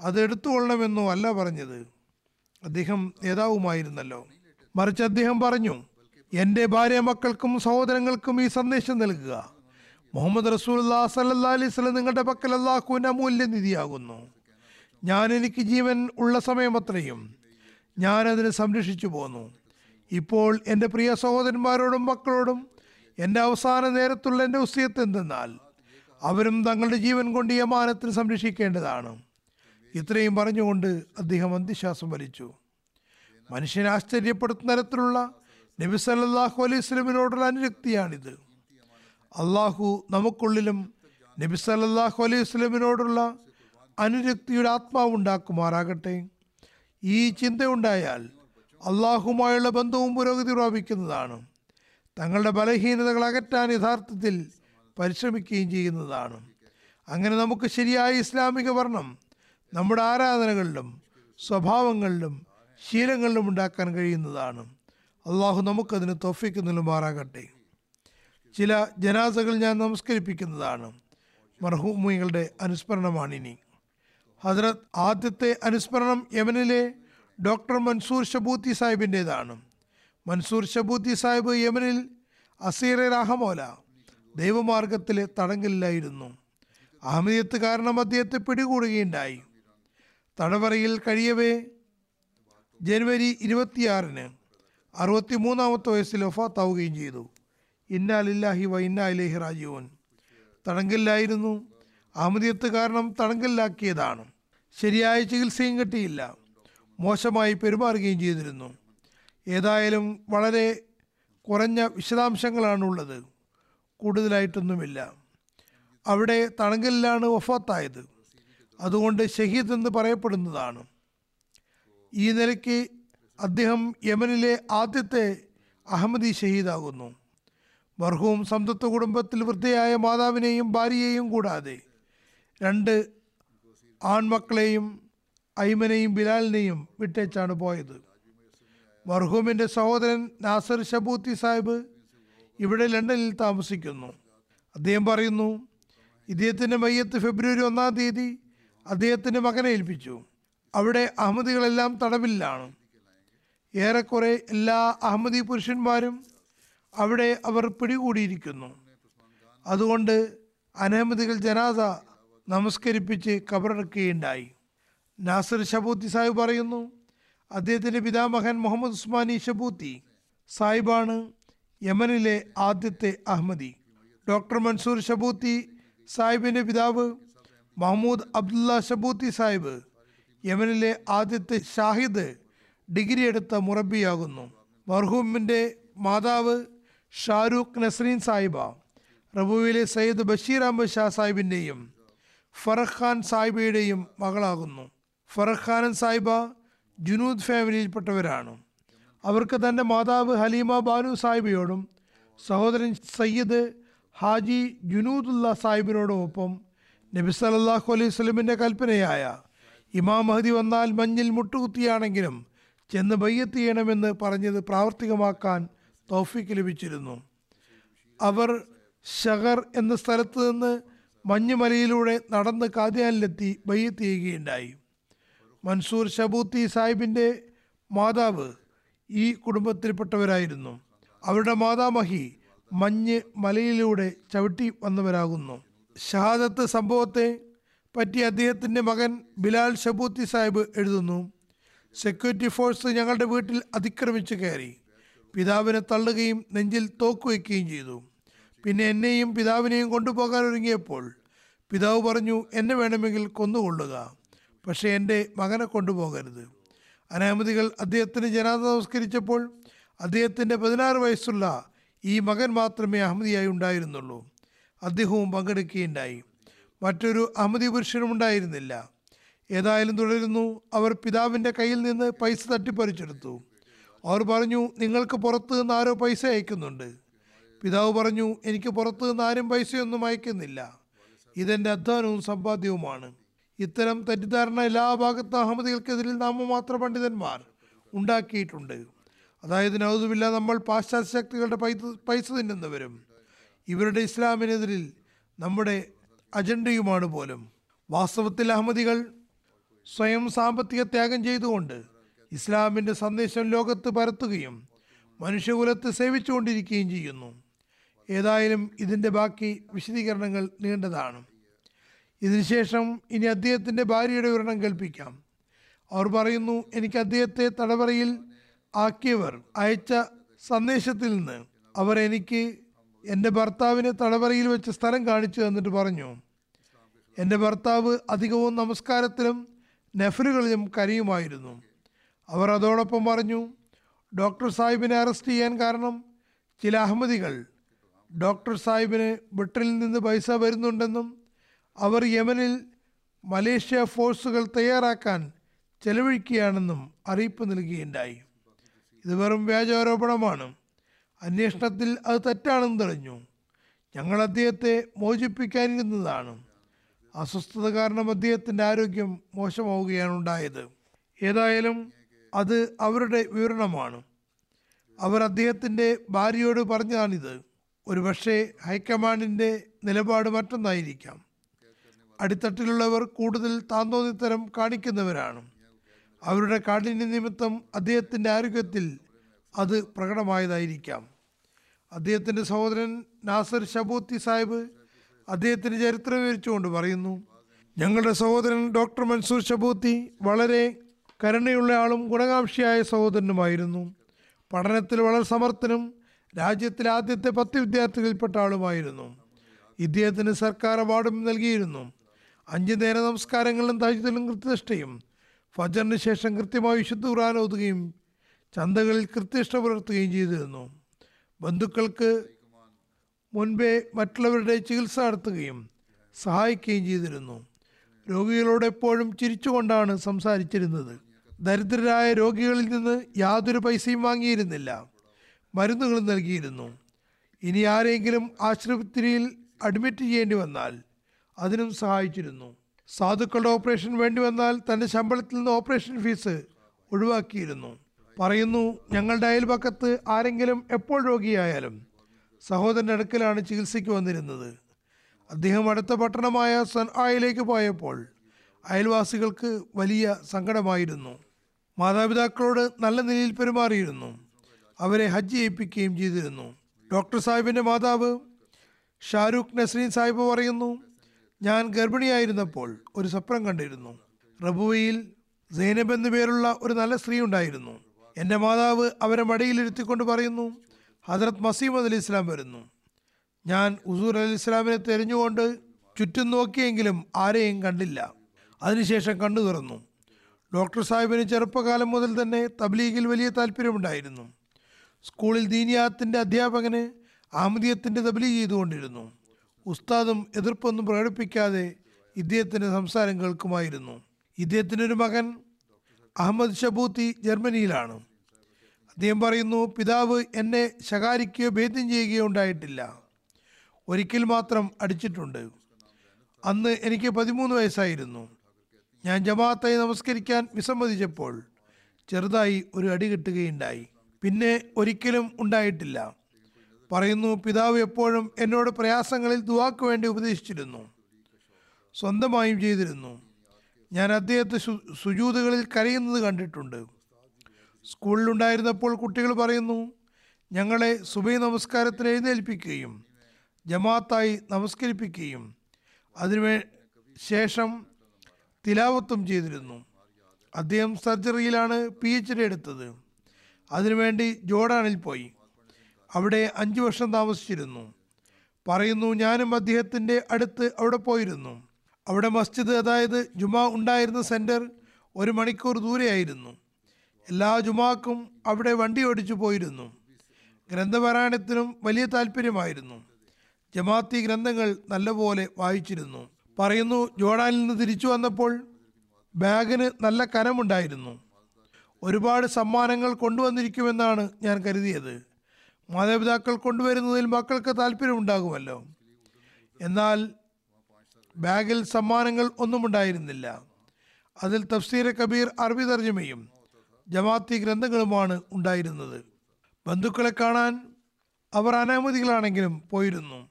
അത് എടുത്തുകൊള്ളണമെന്നോ അല്ല പറഞ്ഞത്. അദ്ദേഹം നേതാവുമായിരുന്നല്ലോ. മറിച്ച് അദ്ദേഹം പറഞ്ഞു എന്റെ ഭാര്യ മക്കൾക്കും സഹോദരങ്ങൾക്കും ഈ സന്ദേശം നൽകുക. മുഹമ്മദ് റസൂല്ലാ സല്ലാ അലൈഹി സ്വലം നിങ്ങളുടെ പക്കൽ അള്ളാഹുവിന്റെ അമൂല്യനിധിയാകുന്നു. ഞാൻ എനിക്ക് ജീവൻ ഉള്ള സമയം സമയമത്രയും ഞാനതിനെ സംരക്ഷിച്ചു പോന്നു. ഇപ്പോൾ എന്റെ പ്രിയ സഹോദരന്മാരോടും മക്കളോടും എന്റെ അവസാന നേരത്തുള്ള എന്റെ ഉസ്യത്ത് എന്തെന്നാൽ അവരും തങ്ങളുടെ ജീവൻ കൊണ്ട് ഈ അമാനത്തിന് സംരക്ഷിക്കേണ്ടതാണ്. ഇത്രയും പറഞ്ഞുകൊണ്ട് അദ്ദേഹം അന്ത്യശ്വാസം വലിച്ചു. മനുഷ്യനെ ആശ്ചര്യപ്പെടുത്തുന്ന തരത്തിലുള്ള നബി സല്ലാഹു അലൈഹി സ്വലമിനോടുള്ള അനുരക്തിയാണിത്. അള്ളാഹു നമുക്കുള്ളിലും നബി സല്ലാഹു അലൈഹി സ്വലമിനോടുള്ള അനുരക്തിയുടെ ആത്മാവ് ഉണ്ടാക്കുമാറാകട്ടെ. ഈ ചിന്തയുണ്ടായാൽ അള്ളാഹുമായുള്ള ബന്ധവും പുരോഗതി പ്രാപിക്കുന്നതാണ് തങ്ങളുടെ ബലഹീനതകൾ അകറ്റാൻ യഥാർത്ഥത്തിൽ പരിശ്രമിക്കുകയും ചെയ്യുന്നതാണ്. അങ്ങനെ നമുക്ക് ശരിയായ ഇസ്ലാമിക വർണം നമ്മുടെ ആരാധനകളിലും സ്വഭാവങ്ങളിലും ശീലങ്ങളിലും ഉണ്ടാക്കാൻ കഴിയുന്നതാണ്. അള്ളാഹു നമുക്കതിന് തൊഫിക്ക് നിലമാറാകട്ടെ ചില ജനാസകൾ ഞാൻ നമസ്കരിപ്പിക്കുന്നതാണ്. മർഹൂമികളുടെ അനുസ്മരണമാണിനി. ഹസ്രത്ത് ആദ്യത്തെ അനുസ്മരണം യമനിലെ ഡോക്ടർ മൻസൂർ ഷബൂത്തി സാഹിബിന്റെതാണ്. മൻസൂർ ഷബൂത്തി സാഹിബ് യമനിൽ അസീറെ റഹമോല ദൈവമാർഗത്തിലെ തടങ്കലിലായിരുന്നു. അഹമ്മദിയത്ത് കാരണം അദ്ദേഹത്തെ പിടികൂടുകയുണ്ടായി. തടവറയിൽ കഴിയവേ ജനുവരി ഇരുപത്തിയാറിന് അറുപത്തി മൂന്നാമത്തെ വയസ്സിൽ ഒഫാത്താവുകയും ചെയ്തു. ഇന്നാലില്ലാഹി വ ഇന്നാ ഇലൈഹി റാജിഊൻ. തടങ്കലിലായിരുന്നു. അഹമ്മദിയത്ത് കാരണം തടങ്കലിലാക്കിയതാണ്. ശരിയായ ചികിത്സയും കിട്ടിയില്ല. മോശമായി പെരുമാറുകയും ചെയ്തിരുന്നു. ഏതായാലും വളരെ കുറഞ്ഞ വിശദാംശങ്ങളാണ് ഉള്ളത് കൂടുതലായിട്ടൊന്നുമില്ല. അവിടെ തണങ്കലിലാണ് വഫാത്തായത്. അതുകൊണ്ട് ഷഹീദ് എന്ന് പറയപ്പെടുന്നതാണ്. ഈ നിലയ്ക്ക് അദ്ദേഹം യമനിലെ ആദ്യത്തെ അഹമ്മദി ഷഹീദാകുന്നു. മർഹൂം സംതത്വ കുടുംബത്തിൽ വൃദ്ധയായ മാതാവിനെയും ഭാര്യയെയും കൂടാതെ രണ്ട് ആൺമക്കളെയും ഐമനെയും ബിലാലിനെയും വിട്ടേച്ചാണ് പോയത്. മർഹൂമിന്റെ സഹോദരൻ നാസർ ഷബൂത്തി സാഹിബ് ഇവിടെ ലണ്ടനിൽ താമസിക്കുന്നു. അദ്ദേഹം പറയുന്നു ഇദ്ദേഹത്തിന്റെ മയ്യത്ത് ഫെബ്രുവരി ഒന്നാം തീയതി അദ്ദേഹത്തിന്റെ മകനെ ഏൽപ്പിച്ചു. അവിടെ അഹമ്മദികളെല്ലാം തടവിലാണ്. ഏറെക്കുറെ എല്ലാ അഹമ്മദി പുരുഷന്മാരും അവിടെ അവർ പിടികൂടിയിരിക്കുന്നു. അതുകൊണ്ട് അനഹമ്മദികൾ ജനാസ നമസ്കരിപ്പിച്ച് കബറടക്കുകയുണ്ടായി. നാസർ ഷബൂത്തി സാഹിബ് പറയുന്നു അദ്ദേഹത്തിന്റെ പിതാമഹൻ മുഹമ്മദ് ഉസ്മാനി ഷബൂത്തി സാഹിബാണ് യമനിലെ ആദ്യത്തെ അഹമ്മദി. ഡോക്ടർ മൻസൂർ ഷബൂത്തി സാഹിബിന്റെ പിതാവ് മഹമ്മൂദ് അബ്ദുള്ള ഷബൂത്തി സാഹിബ് യമനിലെ ആദ്യത്തെ ഷാഹിദ് ഡിഗ്രി എടുത്ത മുറബിയാകുന്നു. മർഹൂമിന്റെ മാതാവ് ഷാരൂഖ് നസ്രീൻ സാഹിബ റബുവിലെ സയ്യിദ് ബഷീർ അഹമ്മദ് ഷാ സാഹിബിന്റെയും ഫറഖ് ഖാൻ സാഹിബയുടെയും മകളാകുന്നു. ഫറഖ് ഖാനൻ സാഹിബ ജുനൂദ് ഫാമിലിയിൽപ്പെട്ടവരാണ്. അവർക്ക് തന്റെ മാതാവ് ഹലീമ ബാനു സാഹിബയോടും സഹോദരൻ സയ്യിദ് ഹാജി ജുനൂദുല്ല സാഹിബിനോടുമൊപ്പം നബി സല്ലല്ലാഹു അലൈഹി സ്വലമിന്റെ കൽപ്പനയായ ഇമാം മഹദി വന്നാൽ മഞ്ഞിൽ മുട്ടുകുത്തിയാണെങ്കിലും ചെന്ന് ബയ്യത്ത് ചെയ്യണമെന്ന് പറഞ്ഞത് പ്രാവർത്തികമാക്കാൻ തോഫിക്ക് ലഭിച്ചിരുന്നു. അവർ ഷഹർ എന്ന സ്ഥലത്ത് നിന്ന് മഞ്ഞുമലയിലൂടെ നടന്ന് കാദ്യാനിലെത്തി ബയ്യത്ത് ചെയ്യുകയുണ്ടായി. മൻസൂർ ഷബൂത്തി സാഹിബിന്റെ മാതാവ് ഈ കുടുംബത്തിൽപ്പെട്ടവരായിരുന്നു. അവരുടെ മാതാമഹി മഞ്ഞ് മലയിലൂടെ ചവിട്ടി വന്നവരാകുന്നു. ഷഹാദത്ത് സംഭവത്തെ പറ്റി അദ്ദേഹത്തിന്റെ മകൻ ബിലാൽ ഷബൂത്തി സാഹിബ് എഴുതുന്നു. സെക്യൂരിറ്റി ഫോഴ്സ് ഞങ്ങളുടെ വീട്ടിൽ അതിക്രമിച്ചു കയറി. പിതാവിനെ തള്ളുകയും നെഞ്ചിൽ തോക്ക് വയ്ക്കുകയും ചെയ്തു. പിന്നെ എന്നെയും പിതാവിനെയും കൊണ്ടുപോകാൻ ഒരുങ്ങിയപ്പോൾ പിതാവ് പറഞ്ഞു എന്നെ വേണമെങ്കിൽ കൊന്നുകൊള്ളുക. പക്ഷേ എന്റെ മകനെ കൊണ്ടുപോകരുത്. അനാമതികൾ അദ്ദേഹത്തിന് ജനാദ നമസ്കരിച്ചപ്പോൾ അദ്ദേഹത്തിന്റെ പതിനാറ് വയസ്സുള്ള ഈ മകൻ മാത്രമേ അഹമ്മദിയായി ഉണ്ടായിരുന്നുള്ളൂ. അദ്ദേഹവും പങ്കെടുക്കുകയുണ്ടായി. മറ്റൊരു അഹമ്മദി പുരുഷനും ഉണ്ടായിരുന്നില്ല. ഏതായാലും തുടരുന്നു. അവർ പിതാവിന്റെ കയ്യിൽ നിന്ന് പൈസ തട്ടിപ്പറിച്ചെടുത്തു. അവർ പറഞ്ഞു നിങ്ങൾക്ക് പുറത്തു നിന്ന് ആരോ പൈസ അയക്കുന്നുണ്ട്. പിതാവ് പറഞ്ഞു എനിക്ക് പുറത്തു നിന്ന് ആരും പൈസയൊന്നും അയക്കുന്നില്ല. ഇതെന്റെ അധ്വാനവും സമ്പാദ്യവുമാണ്. ഇത്തരം തെറ്റിദ്ധാരണ എല്ലാ ഭാഗത്ത് അഹമ്മദികൾക്കെതിരിൽ നാമമാത്ര പണ്ഡിതന്മാർ ഉണ്ടാക്കിയിട്ടുണ്ട്. അതായത് നൗതുമില്ല നമ്മൾ പാശ്ചാത്യ ശക്തികളുടെ പൈസ പൈസ തിന്നുന്നവരും ഇവരുടെ ഇസ്ലാമിനെതിരിൽ നമ്മുടെ അജണ്ടയുമാണ് പോലും. വാസ്തവത്തിൽ അഹമ്മദികൾ സ്വയം സാമ്പത്തിക ത്യാഗം ചെയ്തുകൊണ്ട് ഇസ്ലാമിന്റെ സന്ദേശം ലോകത്ത് പരത്തുകയും മനുഷ്യകുലത്തെ സേവിച്ചുകൊണ്ടിരിക്കുകയും ചെയ്യുന്നു. ഏതായാലും ഇതിന്റെ ബാക്കി വിശദീകരണങ്ങൾ നീണ്ടതാണ്. ഇതിനുശേഷം ഇനി അദ്ദേഹത്തിന്റെ ഭാര്യയുടെ വിവരണം കേൾപ്പിക്കാം. അവർ പറയുന്നു എനിക്ക് അദ്ദേഹത്തെ തടവറയിൽ ആക്കിയവർ അയച്ച സന്ദേശത്തിൽ നിന്ന് അവർ എനിക്ക് എന്റെ ഭർത്താവിനെ തടവറയിൽ വെച്ച സ്ഥലം കാണിച്ചു തന്നിട്ട് പറഞ്ഞു. എന്റെ ഭർത്താവ് അധികവും നമസ്കാരത്തിലും നെഫലുകളിലും കരയുമായിരുന്നു. അവർ അതോടൊപ്പം പറഞ്ഞു ഡോക്ടർ സാഹിബിനെ അറസ്റ്റ് ചെയ്യാൻ കാരണം ചില അഹമ്മദികൾ. ഡോക്ടർ സാഹിബിന് ബ്രിട്ടനിൽ നിന്ന് പൈസ വരുന്നുണ്ടെന്നും അവർ യമനിൽ മലേഷ്യ ഫോഴ്സുകൾ തയ്യാറാക്കാൻ ചെലവഴിക്കുകയാണെന്നും അറിയിപ്പ് നൽകുകയുണ്ടായി. ഇത് വെറും വ്യാജാരോപണമാണ്. അന്വേഷണത്തിൽ അത് തെറ്റാണെന്ന് തെളിഞ്ഞു. ഞങ്ങൾ അദ്ദേഹത്തെ മോചിപ്പിക്കാനിരുന്നതാണ്. അസ്വസ്ഥത കാരണം അദ്ദേഹത്തിന്റെ ആരോഗ്യം മോശമാവുകയാണ് ഉണ്ടായത്. ഏതായാലും അത് അവരുടെ വിവരണമാണ്. അവർ അദ്ദേഹത്തിന്റെ ഭാര്യയോട് പറഞ്ഞതാണിത്. ഒരുപക്ഷെ ഹൈക്കമാൻഡിന്റെ നിലപാട് മറ്റൊന്നായിരിക്കാം. അടിത്തട്ടിലുള്ളവർ കൂടുതൽ താന്തോന്നിത്തരം കാണിക്കുന്നവരാണ്. അവരുടെ കാഠിന്യ നിമിത്തം അദ്ദേഹത്തിന്റെ ആരോഗ്യത്തിൽ അത് പ്രകടമായതായിരിക്കാം. അദ്ദേഹത്തിന്റെ സഹോദരൻ നാസർ ഷബൂത്തി സാഹിബ് അദ്ദേഹത്തിന്റെ ചരിത്രം വിവരിച്ചുകൊണ്ട് പറയുന്നു ഞങ്ങളുടെ സഹോദരൻ ഡോക്ടർ മൻസൂർ ഷബൂത്തി വളരെ കരുണയുള്ള ആളും ഗുണകാംക്ഷിയായ സഹോദരനുമായിരുന്നു. പഠനത്തിൽ വളരെ സമർത്ഥനും രാജ്യത്തിലെ ആദ്യത്തെ പത്ത് വിദ്യാർത്ഥികളിൽപ്പെട്ട ആളുമായിരുന്നു. ഇദ്ദേഹത്തിന് സർക്കാർ അവാർഡും നൽകിയിരുന്നു. അഞ്ച് നേര നമസ്കാരങ്ങളിലും താജ്യത്തിലും കൃത്യനിഷ്ഠയും ഫജറിന് ശേഷം കൃത്യമായി വിശുദ്ധ ഖുർആൻ ഓതുകയും ചന്തകളിൽ കൃത്യനിഷ്ഠ പുലർത്തുകയും ചെയ്തിരുന്നു. ബന്ധുക്കൾക്ക് മുൻപേ മറ്റുള്ളവരുടെ ചികിത്സ നടത്തുകയും സഹായിക്കുകയും ചെയ്തിരുന്നു. രോഗികളോട് എപ്പോഴും ചിരിച്ചുകൊണ്ടാണ് സംസാരിച്ചിരുന്നത്. ദരിദ്രരായ രോഗികളിൽ നിന്ന് യാതൊരു പൈസയും വാങ്ങിയിരുന്നില്ല. മരുന്നുകളും നൽകിയിരുന്നു. ഇനി ആരെങ്കിലും ആശുപത്രിയിൽ അഡ്മിറ്റ് ചെയ്യേണ്ടി വന്നാൽ അതിനും സഹായിച്ചിരുന്നു. സാധുക്കളുടെ ഓപ്പറേഷൻ വേണ്ടി വന്നാൽ തന്റെ ശമ്പളത്തിൽ നിന്ന് ഓപ്പറേഷൻ ഫീസ് ഒഴിവാക്കിയിരുന്നു. പറയുന്നു ഞങ്ങളുടെ അയൽപക്കത്ത് ആരെങ്കിലും എപ്പോൾ രോഗിയായാലും സഹോദരന്റെ അടുക്കലാണ് ചികിത്സയ്ക്ക് വന്നിരുന്നത്. അദ്ദേഹം അടുത്ത പട്ടണമായ സൻ ആയിലേക്ക് പോയപ്പോൾ അയൽവാസികൾക്ക് വലിയ സങ്കടമായിരുന്നു. മാതാപിതാക്കളോട് നല്ല നിലയിൽ പെരുമാറിയിരുന്നു. അവരെ ഹജ്ജ് ചെയ്യിപ്പിക്കുകയും ചെയ്തിരുന്നു. ഡോക്ടർ സാഹിബിന്റെ മാതാവ് ഷാരൂഖ് നസ്രീൻ സാഹിബ് പറയുന്നു ഞാൻ ഗർഭിണിയായിരുന്നപ്പോൾ ഒരു സ്വപ്നം കണ്ടിരുന്നു. റബുവയിൽ സൈനബ് എന്നു പേരുള്ള ഒരു നല്ല സ്ത്രീ ഉണ്ടായിരുന്നു. എന്റെ മാതാവ് അവരെ മടിയിലിരുത്തിക്കൊണ്ട് പറയുന്നു ഹജറത് മസീമദ് അലി ഇസ്ലാം വരുന്നു. ഞാൻ ഉസൂർ അലി ഇസ്ലാമിനെ തെരഞ്ഞുകൊണ്ട് ചുറ്റും നോക്കിയെങ്കിലും ആരെയും കണ്ടില്ല. അതിനുശേഷം കണ്ടു തുറന്നു. ഡോക്ടർ സാഹിബിന് ചെറുപ്പകാലം മുതൽ തന്നെ തബ്ലീഗിൽ വലിയ താല്പര്യമുണ്ടായിരുന്നു. സ്കൂളിൽ ദീനിയാത്തിന്റെ അധ്യാപകന് അഹമ്മദീയത്തിന്റെ തബ്ലീഗ് ചെയ്തുകൊണ്ടിരുന്നു. ഉസ്താദും എതിർപ്പൊന്നും പ്രകടിപ്പിക്കാതെ ഇദ്ദേഹത്തിന്റെ സംസാരം കേൾക്കുമായിരുന്നു. ഇദ്ദേഹത്തിന്റെ ഒരു മകൻ അഹമ്മദ് ഷബൂത്തി ജർമ്മനിയിലാണ്. അദ്ദേഹം പറയുന്നു പിതാവ് എന്നെ ശകാരിക്കുകയോ ഭേദ്യം ചെയ്യുകയോ ഉണ്ടായിട്ടില്ല. ഒരിക്കൽ മാത്രം അടിച്ചിട്ടുണ്ട്. അന്ന് എനിക്ക് പതിമൂന്ന് വയസ്സായിരുന്നു. ഞാൻ ജമാഅത്തായി നമസ്കരിക്കാൻ വിസമ്മതിച്ചപ്പോൾ ചെറുതായി ഒരു അടി കിട്ടുകയുണ്ടായി. പിന്നെ ഒരിക്കലും ഉണ്ടായിട്ടില്ല. പറയുന്നു പിതാവ് എപ്പോഴും എന്നോട് പ്രയാസങ്ങളിൽ ദുവാക്ക് വേണ്ടി ഉപദേശിച്ചിരുന്നു. സ്വന്തമായും ചെയ്തിരുന്നു. ഞാൻ അദ്ദേഹത്തെ സുജൂതുകളിൽ കരയുന്നത് കണ്ടിട്ടുണ്ട്. സ്കൂളിലുണ്ടായിരുന്നപ്പോൾ കുട്ടികൾ പറയുന്നു ഞങ്ങളെ സുബൈ നമസ്കാരത്തിന് എഴുന്നേൽപ്പിക്കുകയും ജമാഅത്തായി നമസ്കരിപ്പിക്കുകയും അതിനു ശേഷം തിലാവത്തും ചെയ്തിരുന്നു. അദ്ദേഹം സർജറിയിലാണ് പി എച്ച് ഡി എടുത്തത്. അതിനുവേണ്ടി ജോർഡാനിൽ പോയി. അവിടെ അഞ്ചു വർഷം താമസിച്ചിരുന്നു. പറയുന്നു ഞാനും അദ്ദേഹത്തിന്റെ അടുത്ത് അവിടെ പോയിരുന്നു. അവിടെ മസ്ജിദ് അതായത് ജുമാ ഉണ്ടായിരുന്ന സെന്റർ ഒരു മണിക്കൂർ ദൂരെയായിരുന്നു. എല്ലാ ജുമാക്കും അവിടെ വണ്ടി ഓടിച്ചു പോയിരുന്നു. ഗ്രന്ഥപാരായണത്തിനും വലിയ താല്പര്യമായിരുന്നു. ജമാഅത്തി ഗ്രന്ഥങ്ങൾ നല്ലപോലെ വായിച്ചിരുന്നു. പറയുന്നു ജോർഡാനിൽ നിന്ന് തിരിച്ചു വന്നപ്പോൾ ബാഗിന് നല്ല കനമുണ്ടായിരുന്നു. ഒരുപാട് സമ്മാനങ്ങൾ കൊണ്ടുവന്നിരിക്കുമെന്നാണ് ഞാൻ കരുതിയത്. മാതാപിതാക്കൾ കൊണ്ടുവരുന്നതിൽ മക്കൾക്ക് താല്പര്യമുണ്ടാകുമല്ലോ. എന്നാൽ ബാഗിൽ സമ്മാനങ്ങൾ ഒന്നും ഉണ്ടായിരുന്നില്ല അതിൽ തഫ്സീർ കബീർ അറബി തർജമയും ജമാഅത്തി ഗ്രന്ഥങ്ങളുമാണ് ഉണ്ടായിരുന്നത്. ബന്ധുക്കളെ കാണാൻ അവർ അനാമതികളാണെങ്കിലും പോയിരുന്നു.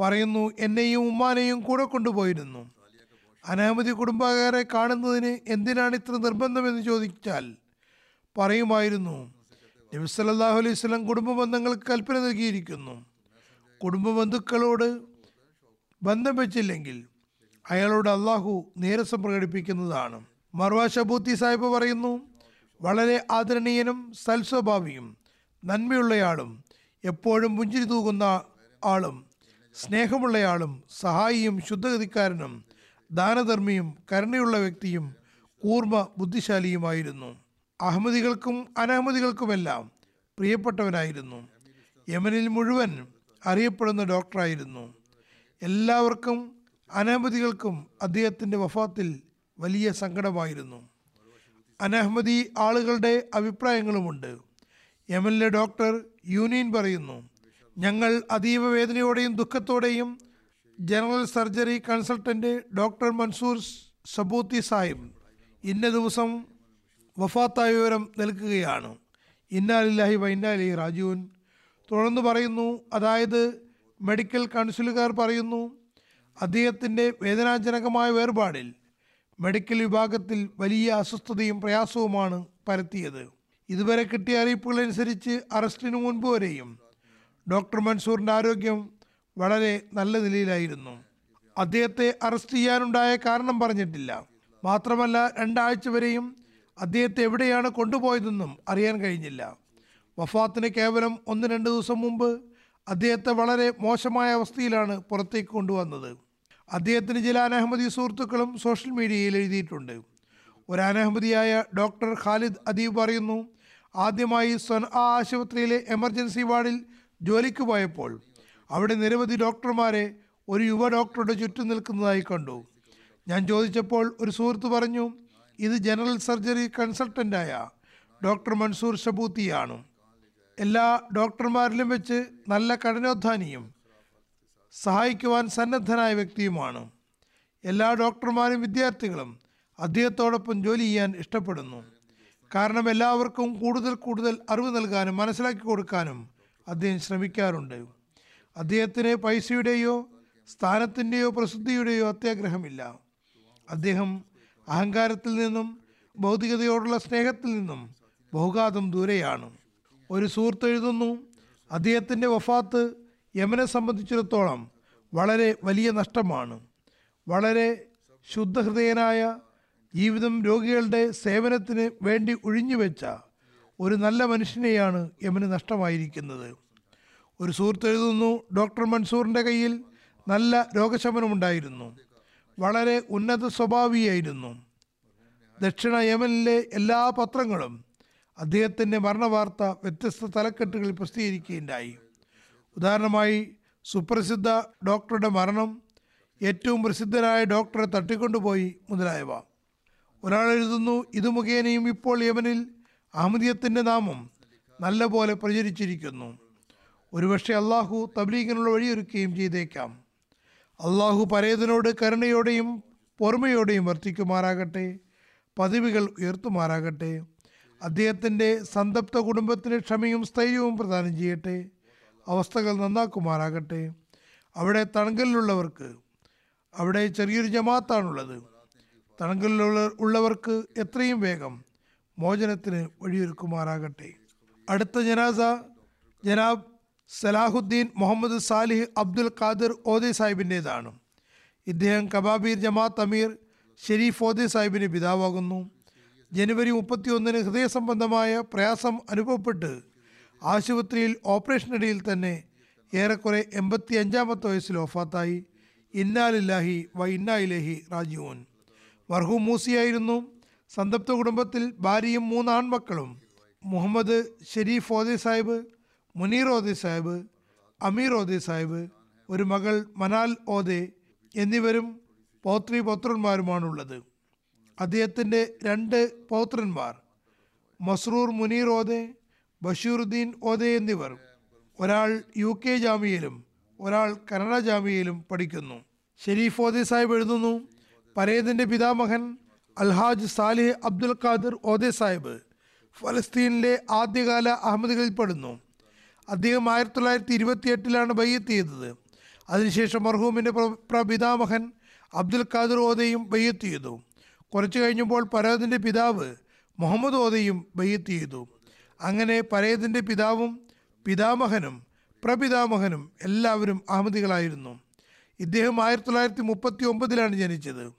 പറയുന്നു എന്നെയും ഉമ്മാനെയും കൂടെ കൊണ്ടുപോയിരുന്നു. അനാമതി കുടുംബക്കാരെ കാണുന്നതിന് എന്തിനാണ് ഇത്ര നിർബന്ധമെന്ന് ചോദിച്ചാൽ പറയുമായിരുന്നു നബി സല്ലല്ലാഹു അലൈഹി സ്വലം കുടുംബ ബന്ധങ്ങൾക്ക് കൽപ്പന നൽകിയിരിക്കുന്നു. കുടുംബ ബന്ധുക്കളോട് ബന്ധം വെച്ചില്ലെങ്കിൽ അയാളോട് അള്ളാഹു നേരസം പ്രകടിപ്പിക്കുന്നതാണ്. മർവാ ഷബൂത്തി സാഹിബ് പറയുന്നു വളരെ ആദരണീയനും സൽസ്വഭാവിയും നന്മയുള്ളയാളും എപ്പോഴും പുഞ്ചിരി തൂകുന്ന ആളും സ്നേഹമുള്ളയാളും സഹായിയും ശുദ്ധഗതിക്കാരനും ദാനധർമ്മിയും കരുണയുള്ള വ്യക്തിയും കൂർമ്മ ബുദ്ധിശാലിയുമായിരുന്നു. അഹമ്മദികൾക്കും അനഹമ്മദികൾക്കുമെല്ലാം പ്രിയപ്പെട്ടവനായിരുന്നു. യമനിൽ മുഴുവൻ അറിയപ്പെടുന്ന ഡോക്ടറായിരുന്നു. എല്ലാവർക്കും അനഹമ്മദികൾക്കും അദ്ദേഹത്തിന്റെ വഫാത്തിൽ വലിയ സങ്കടമായിരുന്നു. അനഹമ്മദി ആളുകളുടെ അഭിപ്രായങ്ങളുമുണ്ട്. യമനിലെ ഡോക്ടർ യൂനിയൻ പറയുന്നു ഞങ്ങൾ അതീവ വേദനയോടെയും ദുഃഖത്തോടെയും general surgery consultant doctor Mansoor Sabooti Sahib ഇന്ന ദിവസം വഫാത്തായ വിവരം നൽകുകയാണ്. ഇന്നാലില്ലാഹി വൈന്നാലി റാജുവിൻ തുടർന്ന് പറയുന്നു അതായത് മെഡിക്കൽ കൗൺസിലുകാർ പറയുന്നു അദ്ദേഹത്തിന്റെ വേദനാജനകമായ വേർപാടിൽ മെഡിക്കൽ വിഭാഗത്തിൽ വലിയ അസ്വസ്ഥതയും പ്രയാസവുമാണ് പരത്തിയത്. ഇതുവരെ കിട്ടിയ അറിയിപ്പുകളനുസരിച്ച് അറസ്റ്റിന് മുൻപ് വരെയും ഡോക്ടർ മൻസൂറിന്റെ ആരോഗ്യം വളരെ നല്ല നിലയിലായിരുന്നു. അദ്ദേഹത്തെ അറസ്റ്റ് ചെയ്യാനുണ്ടായ കാരണം പറഞ്ഞിട്ടില്ല. മാത്രമല്ല രണ്ടാഴ്ച വരെയും അദ്ദേഹത്തെ എവിടെയാണ് കൊണ്ടുപോയതെന്നും അറിയാൻ കഴിഞ്ഞില്ല. വഫാത്തിന് കേവലം ഒന്ന് രണ്ട് ദിവസം മുമ്പ് അദ്ദേഹത്തെ വളരെ മോശമായ അവസ്ഥയിലാണ് പുറത്തേക്ക് കൊണ്ടുവന്നത്. അദ്ദേഹത്തിന് ചില അനഹമ്മദി സുഹൃത്തുക്കളും സോഷ്യൽ മീഡിയയിൽ എഴുതിയിട്ടുണ്ട്. ഒരു അനഹമ്മദിയായ ഡോക്ടർ ഖാലിദ് അദീബ് പറയുന്നു ആദ്യമായി സ്വൻ ആശുപത്രിയിലെ എമർജൻസി വാർഡിൽ ജോലിക്ക് പോയപ്പോൾ അവിടെ നിരവധി ഡോക്ടർമാരെ ഒരു യുവ ഡോക്ടറുടെ ചുറ്റും നിൽക്കുന്നതായി കണ്ടു. ഞാൻ ചോദിച്ചപ്പോൾ ഒരു സുഹൃത്ത് പറഞ്ഞു ഇത് ജനറൽ സർജറി കൺസൾട്ടന്റായ ഡോക്ടർ മൻസൂർ ഷബൂത്തിയാണ് എല്ലാ ഡോക്ടർമാരിലും വെച്ച് നല്ല കഠിനോദ്ധാനിയും സഹായിക്കുവാൻ സന്നദ്ധനായ വ്യക്തിയുമാണ്. എല്ലാ ഡോക്ടർമാരും വിദ്യാർത്ഥികളും അദ്ദേഹത്തോടൊപ്പം ജോലി ചെയ്യാൻ ഇഷ്ടപ്പെടുന്നു. കാരണം എല്ലാവർക്കും കൂടുതൽ കൂടുതൽ അറിവ് നൽകാനും മനസ്സിലാക്കി കൊടുക്കാനും അദ്ദേഹം ശ്രമിക്കാറുണ്ട്. അദ്ദേഹത്തിന് പൈസയുടെയോ സ്ഥാനത്തിന്റെയോ പ്രസിദ്ധിയുടെയോ അത്യാഗ്രഹമില്ല. അദ്ദേഹം അഹങ്കാരത്തിൽ നിന്നും ഭൗതികതയോടുള്ള സ്നേഹത്തിൽ നിന്നും ബഹുഘാതം ദൂരെയാണ്. ഒരു സുഹൃത്ത് എഴുതുന്നു അദ്ദേഹത്തിന്റെ വഫാത്ത് യമനെ സംബന്ധിച്ചിടത്തോളം വളരെ വലിയ നഷ്ടമാണ്. വളരെ ശുദ്ധഹൃദയനായ ജീവിതം രോഗികളുടെ സേവനത്തിന് വേണ്ടി ഒഴിഞ്ഞുവെച്ച ഒരു നല്ല മനുഷ്യനെയാണ് യമന് നഷ്ടമായിരിക്കുന്നത്. ഒരു സുഹൃത്ത് എഴുതുന്നു ഡോക്ടർ മൻസൂറിന്റെ കയ്യിൽ നല്ല രോഗശമനമുണ്ടായിരുന്നു. വളരെ ഉന്നത സ്വഭാവിയായിരുന്നു. ദക്ഷിണ യമനിലെ എല്ലാ പത്രങ്ങളും അദ്ദേഹത്തിന്റെ മരണവാർത്ത വ്യത്യസ്ത തലക്കെട്ടുകളിൽ പ്രസിദ്ധീകരിക്കുകയുണ്ടായി. ഉദാഹരണമായി സുപ്രസിദ്ധ ഡോക്ടറുടെ മരണം ഏറ്റവും പ്രസിദ്ധരായ ഡോക്ടറെ തട്ടിക്കൊണ്ടുപോയി മുതലായവ. ഒരാൾ എഴുതുന്നു ഇത് മുഖേനയും ഇപ്പോൾ യമനിൽ അഹമ്മദിയത്തിന്റെ നാമം നല്ലപോലെ പ്രചരിച്ചിരിക്കുന്നു. ഒരുപക്ഷെ അള്ളാഹു തബ്ലീഗിനുള്ള വഴിയൊരുക്കുകയും ചെയ്തേക്കാം. അള്ളാഹു പരേതനോട് കരുണയോടെയും പൊറുമയോടെയും വർത്തിക്കുമാറാകട്ടെ പദവികൾ ഉയർത്തുമാറാകട്ടെ അദ്ദേഹത്തിന്റെ സന്തപ്ത കുടുംബത്തിന് ക്ഷമയും സ്ഥൈര്യവും പ്രദാനം ചെയ്യട്ടെ. അവസ്ഥകൾ നന്നാക്കുമാറാകട്ടെ. അവിടെ തണങ്കലിലുള്ളവർക്ക് അവിടെ ചെറിയൊരു ജമാത്താണുള്ളത്. തണങ്കലിലുള്ള ഉള്ളവർക്ക് എത്രയും വേഗം മോചനത്തിന് വഴിയൊരുക്കുമാറാകട്ടെ. അടുത്ത ജനാസ ജനാബ് Salahuddin Muhammad Salih Abdul Qadir Odeh സാഹിബിന്റേതാണ്. ഇദ്ദേഹം കബാബീർ ജമാത്ത് അമീർ ഷെരീഫ് ഓദെ സാഹിബിന് പിതാവാകുന്നു. ജനുവരി മുപ്പത്തിയൊന്നിന് ഹൃദയ സംബന്ധമായ പ്രയാസം അനുഭവപ്പെട്ട് ആശുപത്രിയിൽ ഓപ്പറേഷനിടയിൽ തന്നെ ഏറെക്കുറെ എൺപത്തി അഞ്ചാമത്തെ വയസ്സിൽ ഒഫാത്തായി ഇന്നാലില്ലാഹി വ ഇന്നായിലേഹി റാജീവൻ വർഹു മൂസിയായിരുന്നു. സന്തപ്ത കുടുംബത്തിൽ ഭാര്യയും മൂന്ന് ആൺമക്കളും. മുഹമ്മദ് ഷെരീഫ് ഓദെ സാഹിബ് മുനീർ ഓദെ സാഹിബ് അമീർ ഓദെ സാഹിബ് ഒരു മകൾ മനാൽ ഓദെ എന്നിവരും പൗത്രി പൗത്രന്മാരുമാണുള്ളത്. അദ്ദേഹത്തിന്റെ രണ്ട് പൗത്രന്മാർ മസ്രൂർ മുനീർ ഓദെ ബഷീറുദ്ദീൻ ഓദെ എന്നിവർ. ഒരാൾ യു കെ ജാമ്യയിലും ഒരാൾ കനഡ ജാമ്യയിലും പഠിക്കുന്നു. ഷെരീഫ് ഓദെ സാഹിബ് എഴുതുന്നു പരേതിന്റെ പിതാമഹൻ അൽഹാജ് Salih Abdul Qadir Odeh Sahib ഫലസ്തീനിലെ ആദ്യകാല അഹമ്മദികളിൽപ്പെടുന്നു അദ്ദേഹം ആയിരത്തി തൊള്ളായിരത്തി ഇരുപത്തി എട്ടിലാണ് ബയ്യത്ത് ചെയ്തത് അതിനുശേഷം മർഹൂമിന്റെ പ്ര- പ്രപിതാമഹൻ അബ്ദുൽ ഖാദിർ ഓദയും ബയ്യത്ത് ചെയ്തു കുറച്ചു കഴിഞ്ഞപ്പോൾ പരേതിന്റെ പിതാവ് മുഹമ്മദ് ഓദയും ബയ്യത്ത് ചെയ്തു അങ്ങനെ പരേതിന്റെ പിതാവും പിതാമഹനും പ്രപിതാമഹനും എല്ലാവരും അഹമ്മദികളായിരുന്നു. ഇദ്ദേഹം ആയിരത്തി തൊള്ളായിരത്തി മുപ്പത്തി ഒമ്പതിലാണ് ജനിച്ചത്.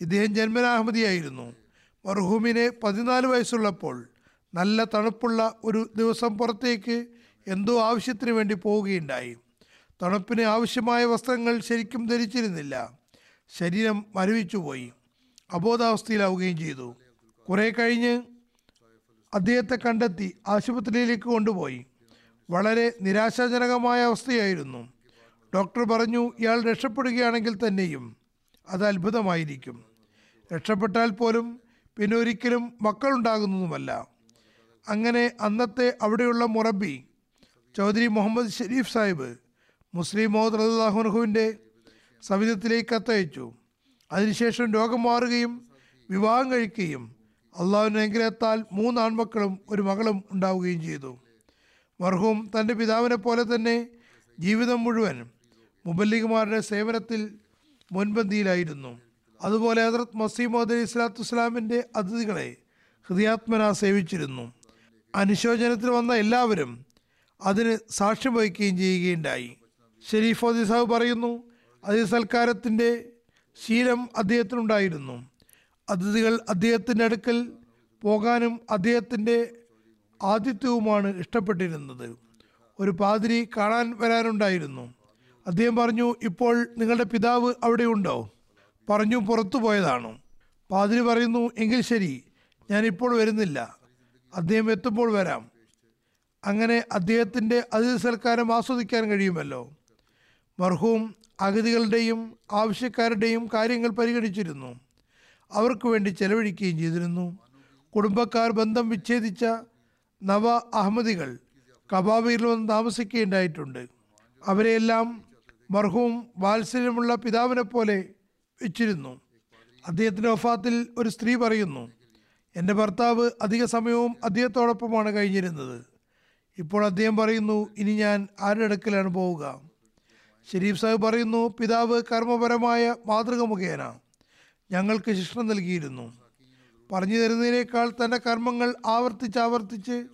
ഇദ്ദേഹം ജന്മന അഹമ്മദിയായിരുന്നു. മർഹൂമിന് പതിനാല് വയസ്സുള്ളപ്പോൾ നല്ല തണുപ്പുള്ള ഒരു ദിവസം പുറത്തേക്ക് എന്തോ ആവശ്യത്തിന് വേണ്ടി പോവുകയുണ്ടായി. തണുപ്പിന് ആവശ്യമായ വസ്ത്രങ്ങൾ ശരിക്കും ധരിച്ചിരുന്നില്ല. ശരീരം മരവിച്ചുപോയി. അബോധാവസ്ഥയിലാവുകയും ചെയ്തു. കുറേ കഴിഞ്ഞ് അദ്ദേഹത്തെ കണ്ടെത്തി ആശുപത്രിയിലേക്ക് കൊണ്ടുപോയി. വളരെ നിരാശാജനകമായ അവസ്ഥയായിരുന്നു. ഡോക്ടർ പറഞ്ഞു ഇയാൾ രക്ഷപ്പെടുകയാണെങ്കിൽ തന്നെയും അത് അത്ഭുതമായിരിക്കും. രക്ഷപ്പെട്ടാൽ പോലും പിന്നെ ഒരിക്കലും മക്കളുണ്ടാകുന്നതുമല്ല. അങ്ങനെ അന്നത്തെ അവിടെയുള്ള മുറബി ചൗധരി മുഹമ്മദ് ഷരീഫ് സാഹിബ് മുസ്ലിം മോഹദ് റഹുവിന്റെ സവിധത്തിലേക്ക് കത്തയച്ചു അതിനുശേഷം രോഗം മാറുകയും വിവാഹം കഴിക്കുകയും അള്ളാഹുവിന്റെ അനുഗ്രഹത്താൽ മൂന്ന് ആൺമക്കളും ഒരു മകളും ഉണ്ടാവുകയും ചെയ്തു. മർഹൂം തന്റെ പിതാവിനെ പോലെ തന്നെ ജീവിതം മുഴുവൻ മുബല്ലിഗുമാരുടെ സേവനത്തിൽ മുൻപന്തിയിലായിരുന്നു. അതുപോലെ ഹജറത് മസീമോദ് അലി സ്വലാത്തു വസ്സലാമിന്റെ അതിഥികളെ ഹൃദയാത്മന സേവിച്ചിരുന്നു. അനുശോചനത്തിൽ വന്ന എല്ലാവരും അതിന് സാക്ഷ്യം വഹിക്കുകയും ചെയ്യുകയുണ്ടായി. ഷെരീഫ് സാഹു പറയുന്നു അതിഥി സൽക്കാരത്തിന്റെ ശീലം അദ്ദേഹത്തിനുണ്ടായിരുന്നു. അതിഥികൾ അദ്ദേഹത്തിന്റെ അടുക്കൽ പോകാനും അദ്ദേഹത്തിന്റെ ആതിഥ്യവുമാണ് ഇഷ്ടപ്പെട്ടിരുന്നത്. ഒരു പാതിരി കാണാൻ വരാനുണ്ടായിരുന്നു. അദ്ദേഹം പറഞ്ഞു ഇപ്പോൾ നിങ്ങളുടെ പിതാവ് അവിടെയുണ്ടോ? പറഞ്ഞു പുറത്തു പോയതാണ്. പാതിരി പറയുന്നു എങ്കിൽ ശരി ഞാനിപ്പോൾ വരുന്നില്ല. അദ്ദേഹം എത്തുമ്പോൾ വരാം. അങ്ങനെ അദ്ദേഹത്തിന്റെ അതിഥി സൽക്കാരം ആസ്വദിക്കാൻ കഴിയുമല്ലോ. മർഹൂം അഗതികളുടെയും ആവശ്യക്കാരുടെയും കാര്യങ്ങൾ പരിഗണിച്ചിരുന്നു. അവർക്ക് വേണ്ടി ചെലവഴിക്കുകയും ചെയ്തിരുന്നു. കുടുംബക്കാർ ബന്ധം വിച്ഛേദിച്ച നവ അഹമ്മദികൾ കബാബയിൽ വന്ന് താമസിക്കുകയുണ്ടായിട്ടുണ്ട്. അവരെയെല്ലാം മർഹൂം വാത്സല്യമുള്ള പിതാവിനെ പോലെ വെച്ചിരുന്നു. അദ്ദേഹത്തിന്റെ വഫാത്തിൽ ഒരു സ്ത്രീ പറയുന്നു എന്റെ ഭർത്താവ് അധിക സമയവും അദ്ദേഹത്തോടൊപ്പമാണ് കഴിഞ്ഞിരുന്നത്. ഇപ്പോൾ അദ്ദേഹം പറയുന്നു ഇനി ഞാൻ ആരുടെ അടുക്കലാണ് പോവുക? ഷെരീഫ് സാഹിബ് പറയുന്നു പിതാവ് കർമ്മപരമായ മാതൃക മുഖേന ഞങ്ങൾക്ക് ശിക്ഷണം നൽകിയിരുന്നു. പറഞ്ഞു തരുന്നതിനേക്കാൾ തന്റെ കർമ്മങ്ങൾ ആവർത്തിച്ച് ആവർത്തിച്ച്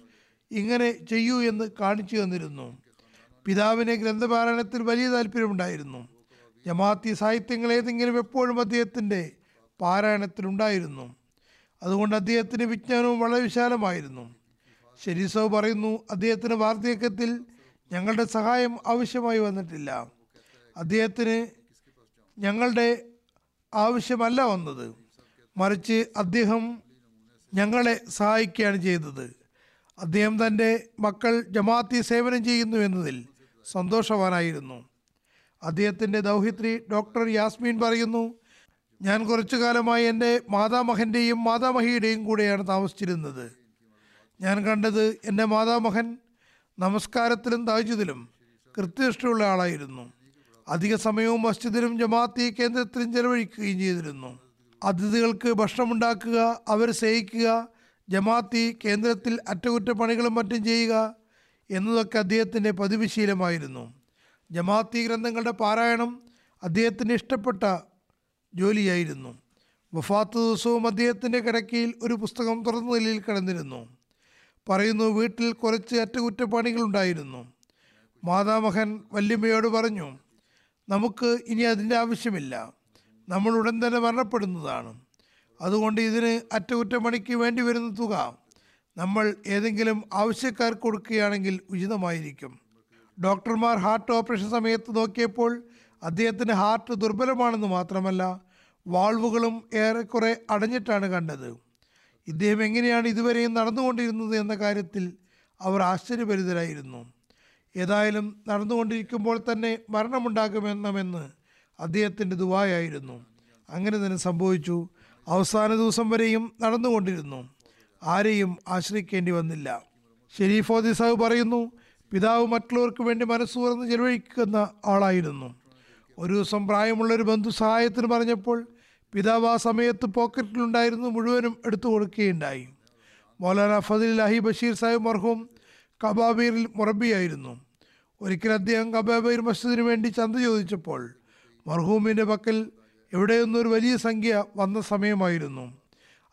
ഇങ്ങനെ ചെയ്യൂ എന്ന് കാണിച്ചു തന്നിരുന്നു. പിതാവിന് ഗ്രന്ഥപാരായണത്തിൽ വലിയ താല്പര്യമുണ്ടായിരുന്നു. ജമാഅത്തി സാഹിത്യങ്ങൾ ഏതെങ്കിലും എപ്പോഴും അദ്ദേഹത്തിന്റെ പാരായണത്തിലുണ്ടായിരുന്നു. അതുകൊണ്ട് അദ്ദേഹത്തിന് വിജ്ഞാനവും വളരെ വിശാലമായിരുന്നു. ഷെരീസവ് പറയുന്നു അദ്ദേഹത്തിന് വാർദ്ധക്യത്തിൽ ഞങ്ങളുടെ സഹായം ആവശ്യമായി വന്നിട്ടില്ല. അദ്ദേഹത്തിന് ഞങ്ങളുടെ ആവശ്യമല്ല വന്നത്. മറിച്ച് അദ്ദേഹം ഞങ്ങളെ സഹായിക്കുകയാണ് ചെയ്തത്. അദ്ദേഹം തന്റെ മക്കൾ ജമാഅത്തി സേവനം ചെയ്യുന്നു എന്നതിൽ സന്തോഷവാനായിരുന്നു. അദ്ദേഹത്തിന്റെ ദൗഹിത്രി ഡോക്ടർ യാസ്മീൻ പറയുന്നു ഞാൻ കുറച്ചു കാലമായി എന്റെ മാതാമഹന്റെയും മാതാമഹിയുടെയും കൂടെയാണ് താമസിച്ചിരുന്നത്. ഞാൻ കണ്ടത് എന്റെ മാതാമഹൻ നമസ്കാരത്തിലും താജുദിലും കൃത്യനിഷ്ഠയുള്ള ആളായിരുന്നു. അധിക സമയവും മസ്ജിദിലും ജമാഅത്തി കേന്ദ്രത്തിലും ചെലവഴിക്കുകയും ചെയ്തിരുന്നു. അതിഥികൾക്ക് ഭക്ഷണമുണ്ടാക്കുക അവരെ സേവിക്കുക ജമാഅത്തി കേന്ദ്രത്തിൽ അറ്റകുറ്റപ്പണികളും മറ്റും ചെയ്യുക എന്നതൊക്കെ അദ്ദേഹത്തിന്റെ പതിവ് ശീലമായിരുന്നു ജമാഅത്തി ഗ്രന്ഥങ്ങളുടെ പാരായണം അദ്ദേഹത്തിന് ഇഷ്ടപ്പെട്ട ജോലിയായിരുന്നു. വഫാത്ത് ദിവസവും അദ്ദേഹത്തിന്റെ കിടക്കയിൽ ഒരു പുസ്തകം തുറന്ന നിലയിൽ കിടന്നിരുന്നു. പറയുന്നു വീട്ടിൽ കുറച്ച് അറ്റകുറ്റപ്പണികളുണ്ടായിരുന്നു. മാതാമഹൻ വല്യമ്മയോട് പറഞ്ഞു നമുക്ക് ഇനി അതിന്റെ ആവശ്യമില്ല. നമ്മൾ ഉടൻ തന്നെ മരണപ്പെടുന്നതാണ്. അതുകൊണ്ട് ഇതിന് അറ്റകുറ്റപ്പണിക്ക് വേണ്ടി വരുന്ന തുക നമ്മൾ ഏതെങ്കിലും ആവശ്യക്കാർക്ക് കൊടുക്കുകയാണെങ്കിൽ ഉചിതമായിരിക്കും. ഡോക്ടർമാർ ഹാർട്ട് ഓപ്പറേഷൻ സമയത്ത് നോക്കിയപ്പോൾ അദ്ദേഹത്തിന് ഹാർട്ട് ദുർബലമാണെന്ന് മാത്രമല്ല വാൾവുകളും ഏറെക്കുറെ അടഞ്ഞിട്ടാണ് കണ്ടത്. ഇദ്ദേഹം എങ്ങനെയാണ് ഇതുവരെയും നടന്നുകൊണ്ടിരുന്നത് എന്ന കാര്യത്തിൽ അവർ ആശ്ചര്യഭരിതരായിരുന്നു. ഏതായാലും നടന്നുകൊണ്ടിരിക്കുമ്പോൾ തന്നെ മരണമുണ്ടാകുമെന്നമെന്ന് അദ്ദേഹത്തിന്റെ ദുബായായിരുന്നു അങ്ങനെ തന്നെ സംഭവിച്ചു. അവസാന ദിവസം വരെയും നടന്നുകൊണ്ടിരുന്നു. ആരെയും ആശ്രയിക്കേണ്ടി വന്നില്ല. ഷെരീഫ് ഓദി സാഹു പറയുന്നു പിതാവ് മറ്റുള്ളവർക്ക് വേണ്ടി മനസ്സു തുറന്ന് ചെലവഴിക്കുന്ന ആളായിരുന്നു. ഒരു ദിവസം പ്രായമുള്ള ഒരു ബന്ധു സഹായത്തിന് പറഞ്ഞപ്പോൾ പിതാവ് ആ സമയത്ത് പോക്കറ്റിലുണ്ടായിരുന്നു മുഴുവനും എടുത്തു കൊടുക്കുകയുണ്ടായി മൗലാന ഫതിലാഹി ബഷീർ സാഹിബ് മർഹൂം കബാബീറിൽ മുറബിയായിരുന്നു. ഒരിക്കൽ അദ്ദേഹം കബാബീർ മസ്ജിദിന് വേണ്ടി ചന്ത ചോദിച്ചപ്പോൾ മർഹൂമിന്റെ പക്കൽ എവിടെയൊന്നൊരു വലിയ സംഖ്യ വന്ന സമയമായിരുന്നു.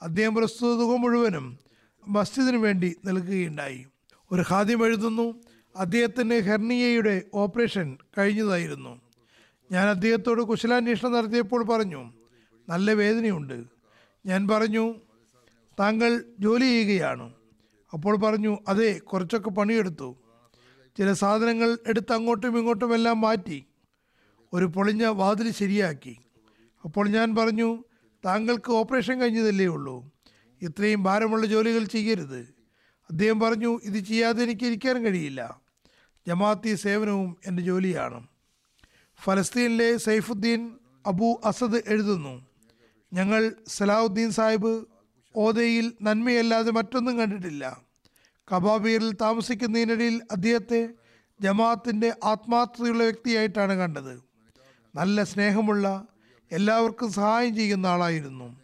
അദ്ദേഹം പ്രസ്തുത തുക മുഴുവനും മസ്ജിദിന് വേണ്ടി നൽകുകയുണ്ടായി. ഒരു ഖാദ്യം എഴുതുന്നു അദ്ദേഹത്തിന് ഹെർണിയയുടെ ഓപ്പറേഷൻ കഴിഞ്ഞതായിരുന്നു. ഞാൻ അദ്ദേഹത്തോട് കുശലാന്വേഷണം നടത്തിയപ്പോൾ പറഞ്ഞു നല്ല വേദനയുണ്ട്. ഞാൻ പറഞ്ഞു താങ്കൾ ജോലി ചെയ്യുകയാണ്. അപ്പോൾ പറഞ്ഞു അതെ കുറച്ചൊക്കെ പണിയെടുത്തു. ചില സാധനങ്ങൾ എടുത്ത് അങ്ങോട്ടും ഇങ്ങോട്ടും എല്ലാം മാറ്റി. ഒരു പൊളിഞ്ഞ വാതിൽ ശരിയാക്കി. അപ്പോൾ ഞാൻ പറഞ്ഞു താങ്കൾക്ക് ഓപ്പറേഷൻ കഴിഞ്ഞതല്ലേ ഉള്ളൂ. ഇത്രയും ഭാരമുള്ള ജോലികൾ ചെയ്യരുത്. അദ്ദേഹം പറഞ്ഞു ഇത് ചെയ്യാതെ എനിക്ക് ഇരിക്കാൻ കഴിയില്ല. ജമാഅത്തി സേവനവും എന്റെ ജോലിയാണ്. ഫലസ്തീനിലെ സൈഫുദ്ദീൻ അബു അസദ് എഴുതുന്നു. ഞങ്ങൾ സലാഹുദ്ദീൻ സാഹിബ് ഓദയിൽ നന്മയല്ലാതെ മറ്റൊന്നും കണ്ടിട്ടില്ല. കബാബീറിൽ താമസിക്കുന്നതിനിടയിൽ അദ്ദേഹത്തെ ജമാഅത്തിന്റെ ആത്മാർത്ഥതയുള്ള വ്യക്തിയായിട്ടാണ് കണ്ടത്. നല്ല സ്നേഹമുള്ള എല്ലാവർക്കും സഹായം ചെയ്യുന്ന ആളായിരുന്നു.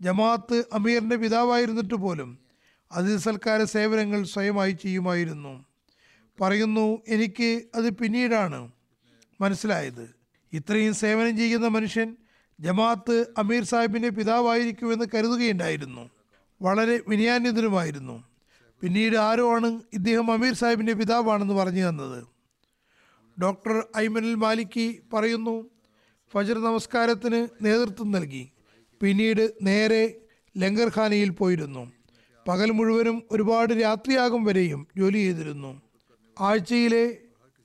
ജമാഅത്ത് അമീറിന്റെ പിതാവായിരുന്നിട്ട് പോലും അതിഥി സൽക്കാര സേവനങ്ങൾ സ്വയമായി ചെയ്യുമായിരുന്നു. പറയുന്നു എനിക്ക് അത് പിന്നീടാണ് മനസ്സിലായത്. ഇത്രയും സേവനം ചെയ്യുന്ന മനുഷ്യൻ ജമാഅത്ത് അമീർ സാഹിബിന്റെ പിതാവായിരിക്കുമെന്ന് കരുതുകയുണ്ടായിരുന്നു. വളരെ വിനയാന്യതനുമായിരുന്നു. പിന്നീട് ആരോ ആണ് ഇദ്ദേഹം അമീർ സാഹിബിന്റെ പിതാവാണെന്ന് പറഞ്ഞു തന്നത്? ഡോക്ടർ ഐമനുൽ മാലിക്കി പറയുന്നു ഫജർ നമസ്കാരത്തിന് നേതൃത്വം നൽകി. പിന്നീട് നേരെ ലങ്കർഖാനയിൽ പോയിരുന്നു. പകൽ മുഴുവനും ഒരുപാട് രാത്രിയാകും വരെയും ജോലി ചെയ്തിരുന്നു. ആഴ്ചയിലെ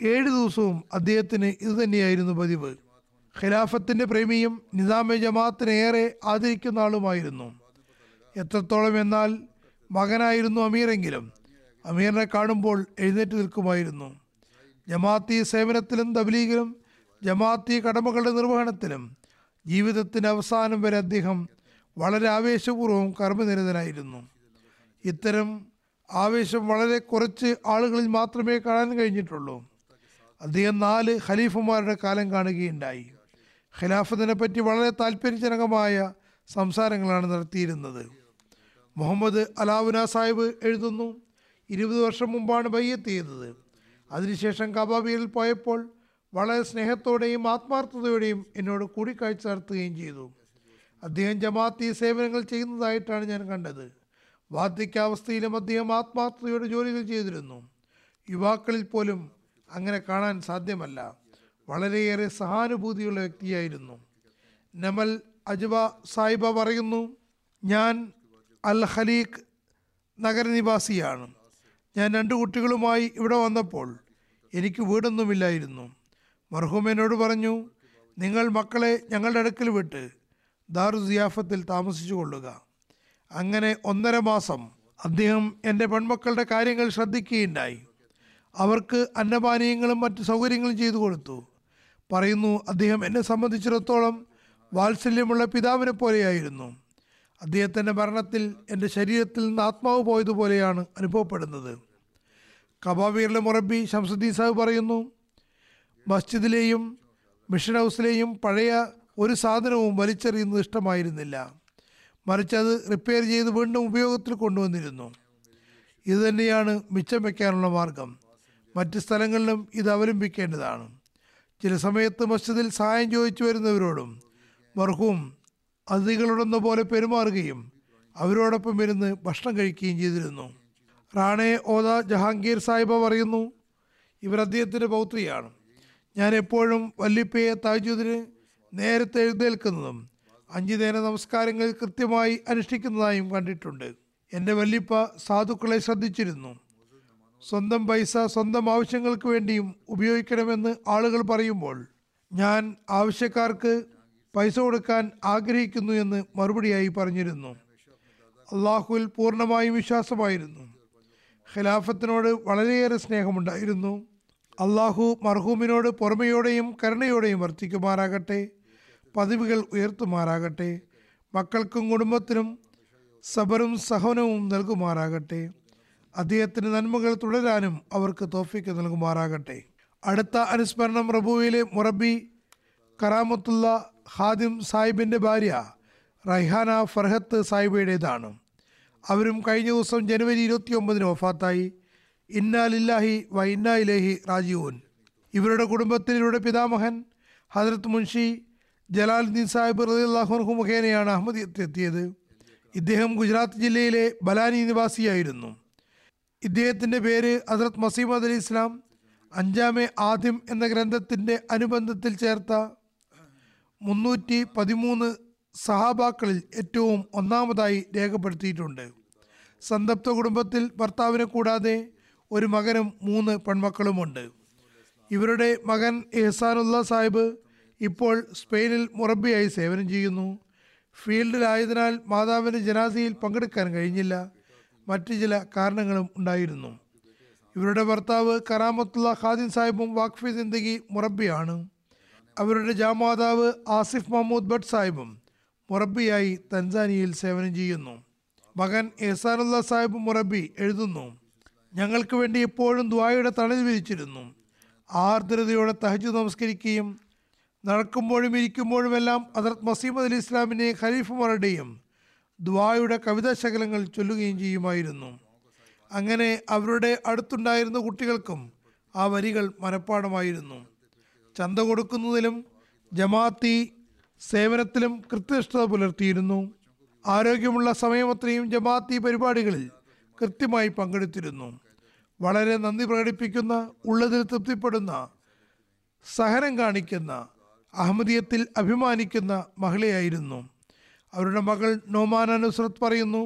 ഏഴ് ദിവസവും അദ്ദേഹത്തിന് ഇതുതന്നെയായിരുന്നു പതിവ്. ഖിലാഫത്തിന്റെ പ്രേമിയും നിസാമെ ജമാത്തിനേറെ ആദരിക്കുന്ന ആളുമായിരുന്നു. എത്രത്തോളം എന്നാൽ മകനായിരുന്നു അമീറെങ്കിലും. അമീറിനെ കാണുമ്പോൾ എഴുന്നേറ്റ് നിൽക്കുമായിരുന്നു. ജമാഅത്തി സേവനത്തിലും തബ്ലീഗിലും ജമാഅത്തി കടമകളുടെ നിർവഹണത്തിലും ജീവിതത്തിന്റെ അവസാനം വരെ അദ്ദേഹം വളരെ ആവേശപൂർവം കർമ്മനിരതനായിരുന്നു. ഇത്തരം ആവേശം വളരെ കുറച്ച് ആളുകളിൽ മാത്രമേ കാണാൻ കഴിഞ്ഞിട്ടുള്ളൂ. അദ്ദേഹം നാല് ഖലീഫുമാരുടെ കാലം കാണുകയുണ്ടായി. ഖിലാഫത്തിനെ പറ്റി വളരെ താല്പര്യജനകമായ സംസാരങ്ങളാണ് നടത്തിയിരുന്നത്. മുഹമ്മദ് അലാവുന സാഹിബ് എഴുതുന്നു. ഇരുപത് വർഷം മുമ്പാണ് ബയ്യത്ത് ചെയ്തത് അതിനുശേഷം കബാബിയിൽ പോയപ്പോൾ വളരെ സ്നേഹത്തോടെയും ആത്മാർത്ഥതയോടെയും എന്നോട് കൂടിക്കാഴ്ച നടത്തുകയും ചെയ്തു. അദ്ദേഹം ജമാഅത്തി സേവനങ്ങൾ ചെയ്യുന്നതായിട്ടാണ് ഞാൻ കണ്ടത്. വാർദ്ധക്യാവസ്ഥയിലും അദ്ദേഹം ആത്മാർത്ഥതയോടെ ജോലികൾ ചെയ്തിരുന്നു. യുവാക്കളിൽ പോലും അങ്ങനെ കാണാൻ സാധ്യമല്ല. വളരെയേറെ സഹാനുഭൂതിയുള്ള വ്യക്തിയായിരുന്നു. നമൽ അജ്വ സായിബ പറയുന്നു ഞാൻ അൽ ഖലീഖ് നഗരനിവാസിയാണ്. ഞാൻ രണ്ട് കുട്ടികളുമായി ഇവിടെ വന്നപ്പോൾ എനിക്ക് വീടൊന്നുമില്ലായിരുന്നു. മർഹൂം എന്നോട് പറഞ്ഞു നിങ്ങൾ മക്കളെ ഞങ്ങളുടെ അടുക്കൽ വിട്ട് ദാറു സിയാഫത്തിൽ താമസിച്ചു കൊള്ളുക. അങ്ങനെ ഒന്നര മാസം അദ്ദേഹം എന്റെ പെൺമക്കളുടെ കാര്യങ്ങൾ ശ്രദ്ധിക്കുകയുണ്ടായി. അവർക്ക് അന്നപാനീയങ്ങളും മറ്റ് സൗകര്യങ്ങളും ചെയ്തു കൊടുത്തു. പറയുന്നു അദ്ദേഹം എന്നെ സംബന്ധിച്ചിടത്തോളം വാത്സല്യമുള്ള പിതാവിനെ പോലെയായിരുന്നു അദ്ദേഹത്തിന്റെ മരണത്തിൽ എന്റെ ശരീരത്തിൽ നിന്ന് ആത്മാവ് പോയതുപോലെയാണ് അനുഭവപ്പെടുന്നത്. കബാബീറിലെ മുറബി ഷംസുദ്ദീൻ സാഹിബ് പറയുന്നു മസ്ജിദിലെയും മിഷൻ ഹൗസിലെയും പഴയ ഒരു സാധനവും വലിച്ചെറിയുന്നത് ഇഷ്ടമായിരുന്നില്ല. മറിച്ച് അത് റിപ്പയർ ചെയ്ത് വീണ്ടും ഉപയോഗത്തിൽ കൊണ്ടുവന്നിരുന്നു. ഇതുതന്നെയാണ് മിച്ചം വയ്ക്കാനുള്ള മാർഗം. മറ്റ് സ്ഥലങ്ങളിലും ഇത് അവലംബിക്കേണ്ടതാണ്. ചില സമയത്ത് മസ്ജിദിൽ സഹായം ചോദിച്ചു വരുന്നവരോടും മർഹൂം അതിഥികളോടൊന്ന പോലെ പെരുമാറുകയും അവരോടൊപ്പം ഇരുന്ന് ഭക്ഷണം കഴിക്കുകയും ചെയ്തിരുന്നു. റാണെ ഓദ ജഹാംഗീർ സാഹിബ പറയുന്നു ഇവർ അദ്ദേഹത്തിന്റെ പൗത്രിയാണ്. ഞാൻ എപ്പോഴും വല്ലിപ്പയെ താജുദിന് നേരത്തെ എഴുന്നേൽക്കുന്നതും അഞ്ചു നേര നമസ്കാരങ്ങൾ കൃത്യമായി അനുഷ്ഠിക്കുന്നതായും കണ്ടിട്ടുണ്ട്. എന്റെ വല്ലിപ്പ സാധുക്കളെ ശ്രദ്ധിച്ചിരുന്നു. സ്വന്തം പൈസ സ്വന്തം ആവശ്യങ്ങൾക്ക് വേണ്ടിയും ഉപയോഗിക്കണമെന്ന് ആളുകൾ പറയുമ്പോൾ ഞാൻ ആവശ്യക്കാർക്ക് പൈസ കൊടുക്കാൻ ആഗ്രഹിക്കുന്നു എന്ന് മറുപടിയായി പറഞ്ഞിരുന്നു. അള്ളാഹുവിൽ പൂർണമായും വിശ്വാസമായിരുന്നു. ഖിലാഫത്തിനോട് വളരെയേറെ സ്നേഹമുണ്ടായിരുന്നു. അള്ളാഹു മർഹൂമിനോട് പുറമയോടെയും കരുണയോടെയും വർത്തിക്കുമാറാകട്ടെ പതിവുകൾ ഉയർത്തുമാറാകട്ടെ മക്കൾക്കും കുടുംബത്തിനും സബറും സഹനവും നൽകുമാറാകട്ടെ അദ്ദേഹത്തിന് നന്മകൾ തുടരാനും അവർക്ക് തോഫിക്ക് നൽകുമാറാകട്ടെ. അടുത്ത അനുസ്മരണം റബുവിലെ മുറബി കറാമത്തുള്ള ഹാദിം സാഹിബിന്റെ ഭാര്യ റൈഹാന ഫർഹത്ത് സാഹിബയുടേതാണ്. അവരും കഴിഞ്ഞ ദിവസം ജനുവരി ഇരുപത്തി ഒമ്പതിന് വഫാത്തായി ഇന്നാലില്ലാഹി വ ഇന്നാ ഇലേഹി രാജീവൻ ഇവരുടെ കുടുംബത്തിൽ ഇവരുടെ പിതാമഹൻ ഹജരത്ത് മുൻഷി ജലാലുദ്ദീൻ സാഹിബ് റളിയല്ലാഹു മുഖേനയാണ് അഹമ്മദിയത്തെത്തിയത് ഇദ്ദേഹം ഗുജറാത്ത് ജില്ലയിലെ ബലാനി നിവാസിയായിരുന്നു. ഇദ്ദേഹത്തിന്റെ പേര് ഹസ്രത് മസീമദ് അലി ഇസ്ലാം. അഞ്ചാമേ ആദിം എന്ന ഗ്രന്ഥത്തിന്റെ അനുബന്ധത്തിൽ ചേർത്ത മുന്നൂറ്റി പതിമൂന്ന് സഹാബാക്കളിൽ ഏറ്റവും ഒന്നാമതായി രേഖപ്പെടുത്തിയിട്ടുണ്ട്. സന്തപ്ത കുടുംബത്തിൽ ഭർത്താവിനെ കൂടാതെ ഒരു മകനും മൂന്ന് പെൺമക്കളുമുണ്ട്. ഇവരുടെ മകൻ എഹ്സാനുള്ള സാഹിബ് ഇപ്പോൾ സ്പെയിനിൽ മുറബിയായി സേവനം ചെയ്യുന്നു. ഫീൽഡിലായതിനാൽ മാതാവിന് ജനാസയിൽ പങ്കെടുക്കാൻ കഴിഞ്ഞില്ല. മറ്റു ചില കാരണങ്ങളും ഉണ്ടായിരുന്നു. ഇവരുടെ ഭർത്താവ് കറാമത്തുള്ള ഖാദിൻ സാഹിബും വാഖഫി സിന്ദഗി മുറബിയാണ് അവരുടെ ജാമാതാവ് ആസിഫ് മഹമ്മൂദ് ഭട്ട് സാഹിബും മുറബിയായി തൻസാനിയയിൽ സേവനം ചെയ്യുന്നു. മകൻ എഹ്സാനുള്ള സാഹിബ് മുറബി എഴുതുന്നു ഞങ്ങൾക്ക് വേണ്ടി എപ്പോഴും ദ്വായയുടെ തണൽ വിരിച്ചിരുന്നു ആർദ്രതയോടെ തഹജ് നമസ്കരിക്കുകയും നടക്കുമ്പോഴും ഇരിക്കുമ്പോഴുമെല്ലാം അദർത് മസീമദ് അലി ഇസ്ലാമിനെ ഖലീഫുമാരുടെയും ദ്വായുടെ കവിതാശകലങ്ങൾ ചൊല്ലുകയും ചെയ്യുമായിരുന്നു. അങ്ങനെ അവരുടെ അടുത്തുണ്ടായിരുന്ന കുട്ടികൾക്കും ആ വരികൾ മനഃപ്പാടമായിരുന്നു. ചന്ത കൊടുക്കുന്നതിലും ജമാഅത്തി സേവനത്തിലും കൃത്യനിഷ്ഠത പുലർത്തിയിരുന്നു. ആരോഗ്യമുള്ള സമയമത്രയും ജമാഅത്തി പരിപാടികളിൽ കൃത്യമായി പങ്കെടുത്തിരുന്നു. വളരെ നന്ദി പ്രകടിപ്പിക്കുന്ന ഉള്ളതിൽ തൃപ്തിപ്പെടുന്ന സഹനം കാണിക്കുന്ന അഹമ്മദീയത്തിൽ അഭിമാനിക്കുന്ന മഹിളയായിരുന്നു. അവരുടെ മകൾ നോമാന നുസ്രത്ത് പറയുന്നു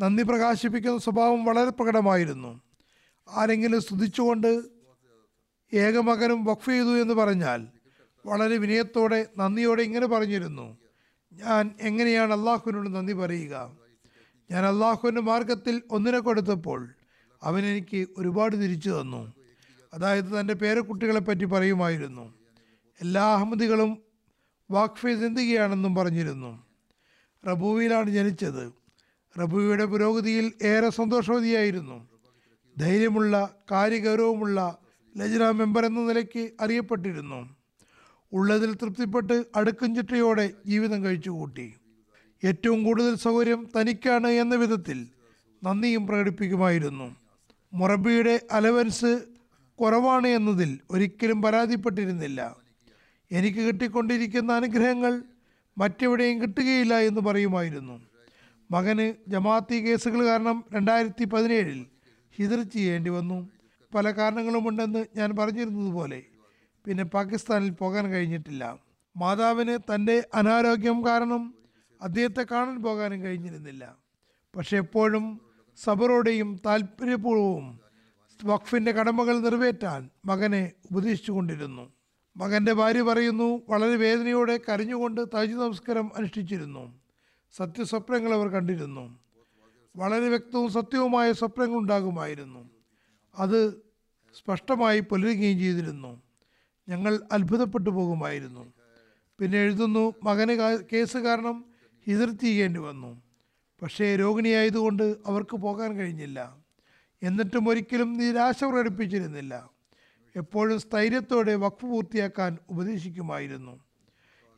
നന്ദി പ്രകാശിപ്പിക്കുന്ന സ്വഭാവം വളരെ പ്രകടമായിരുന്നു. ആരെങ്കിലും സ്തുതിച്ചുകൊണ്ട് ഏകമകനും വഖഫ് ചെയ്തു എന്ന് പറഞ്ഞാൽ വളരെ വിനയത്തോടെ നന്ദിയോടെ ഇങ്ങനെ പറഞ്ഞിരുന്നു. ഞാൻ എങ്ങനെയാണ് അള്ളാഹുവിനോട് നന്ദി പറയുക? ഞാൻ അള്ളാഹുവിന്റെ മാർഗത്തിൽ ഒന്നിനെ കൊടുത്തപ്പോൾ അവൻ എനിക്ക് ഒരുപാട് തിരിച്ചു തന്നു. അതായത് തന്റെ പേരക്കുട്ടികളെ പറ്റി പറയുമായിരുന്നു. എല്ലാ അഹമ്മദികളും വാക്ഫെ ചിന്തിക്കുകയാണെന്നും പറഞ്ഞിരുന്നു. റബുവിയിലാണ് ജനിച്ചത്. റബുവിയുടെ പുരോഗതിയിൽ ഏറെ സന്തോഷവതിയായിരുന്നു. ധൈര്യമുള്ള കാര്യഗൗരവമുള്ള ലജ്ന മെമ്പർ എന്ന നിലയ്ക്ക് അറിയപ്പെട്ടിരുന്നു. ഉള്ളതിൽ തൃപ്തിപ്പെട്ട് അടുക്കും ചിട്ടയോടെ ജീവിതം കഴിച്ചു കൂട്ടി ഏറ്റവും കൂടുതൽ സൗകര്യം തനിക്കാണ് എന്ന വിധത്തിൽ നന്ദിയും പ്രകടിപ്പിക്കുമായിരുന്നു. മൊറബിയുടെ അലവൻസ് കുറവാണ് എന്നതിൽ ഒരിക്കലും പരാതിപ്പെട്ടിരുന്നില്ല. എനിക്ക് കിട്ടിക്കൊണ്ടിരിക്കുന്ന അനുഗ്രഹങ്ങൾ മറ്റെവിടെയും കിട്ടുകയില്ല എന്ന് പറയുമായിരുന്നു. മകന് ജമാഅത്തി കേസുകൾ കാരണം രണ്ടായിരത്തി പതിനേഴിൽ ഹിതർ ചെയ്യേണ്ടി വന്നു. പല കാരണങ്ങളുമുണ്ടെന്ന് ഞാൻ പറഞ്ഞിരുന്നതുപോലെ പിന്നെ പാകിസ്ഥാനിൽ പോകാൻ കഴിഞ്ഞിട്ടില്ല. മാതാവിന് തന്റെ അനാരോഗ്യം കാരണം അദ്ദേഹത്തെ കാണാൻ പോകാനും കഴിഞ്ഞിരുന്നില്ല. പക്ഷെ എപ്പോഴും സബറോടെയും താല്പര്യപൂർവവും വഖഫിന്റെ കടമകൾ നിറവേറ്റാൻ മകനെ ഉപദേശിച്ചുകൊണ്ടിരുന്നു. മകന്റെ ഭാര്യ പറയുന്നു വളരെ വേദനയോടെ കരഞ്ഞുകൊണ്ട് താജ് നമസ്കാരം അനുഷ്ഠിച്ചിരുന്നു. സത്യസ്വപ്നങ്ങൾ അവർ കണ്ടിരുന്നു. വളരെ വ്യക്തവും സത്യവുമായ സ്വപ്നങ്ങൾ ഉണ്ടാകുമായിരുന്നു അത് സ്പഷ്ടമായി പുലരുകയും ചെയ്തിരുന്നു. ഞങ്ങൾ അത്ഭുതപ്പെട്ടു പോകുമായിരുന്നു. പിന്നെ എഴുതുന്നു മകന് കേസ് കാരണം ഹിതർത്തി ചെയ്യേണ്ടി വന്നു. പക്ഷേ രോഗിണിയായതുകൊണ്ട് അവർക്ക് പോകാൻ കഴിഞ്ഞില്ല. എന്നിട്ടും ഒരിക്കലും നിരാശ പ്രകടിപ്പിച്ചിരുന്നില്ല. എപ്പോഴും സ്ഥൈര്യത്തോടെ വഖഫ് പൂർത്തിയാക്കാൻ ഉപദേശിക്കുമായിരുന്നു.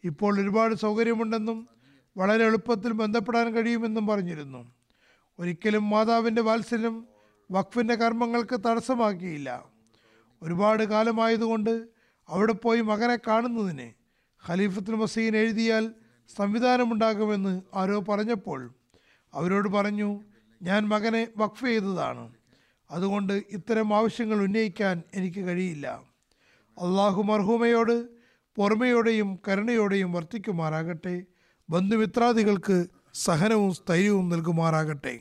ഇപ്പോൾ ഒരുപാട് സൗകര്യമുണ്ടെന്നും വളരെ എളുപ്പത്തിൽ ബന്ധപ്പെടാൻ കഴിയുമെന്നും പറഞ്ഞിരുന്നു. ഒരിക്കലും മാതാവിന്റെ വാത്സല്യം വഖഫിന്റെ കർമ്മങ്ങൾക്ക് തടസ്സമാക്കിയില്ല. ഒരുപാട് കാലമായതുകൊണ്ട് അവിടെ പോയി മകനെ കാണുന്നതിന് ഖലീഫത്തുൽ മസീൻ എഴുതിയാൽ സംവിധാനമുണ്ടാകുമെന്ന് ആരോ പറഞ്ഞപ്പോൾ അവരോട് പറഞ്ഞു ഞാൻ മകനെ വഖഫ് ചെയ്തതാണ്. അതുകൊണ്ട് ഇത്തരം ആവശ്യങ്ങൾ ഉന്നയിക്കാൻ എനിക്ക് കഴിയില്ല. അള്ളാഹു മർഹൂമയോട് പൊറമയോടെയും കരുണയോടെയും വർത്തിക്കുമാറാകട്ടെ. ബന്ധുമിത്രാദികൾക്ക് സഹനവും സ്ഥൈര്യവും നൽകുമാറാകട്ടെ.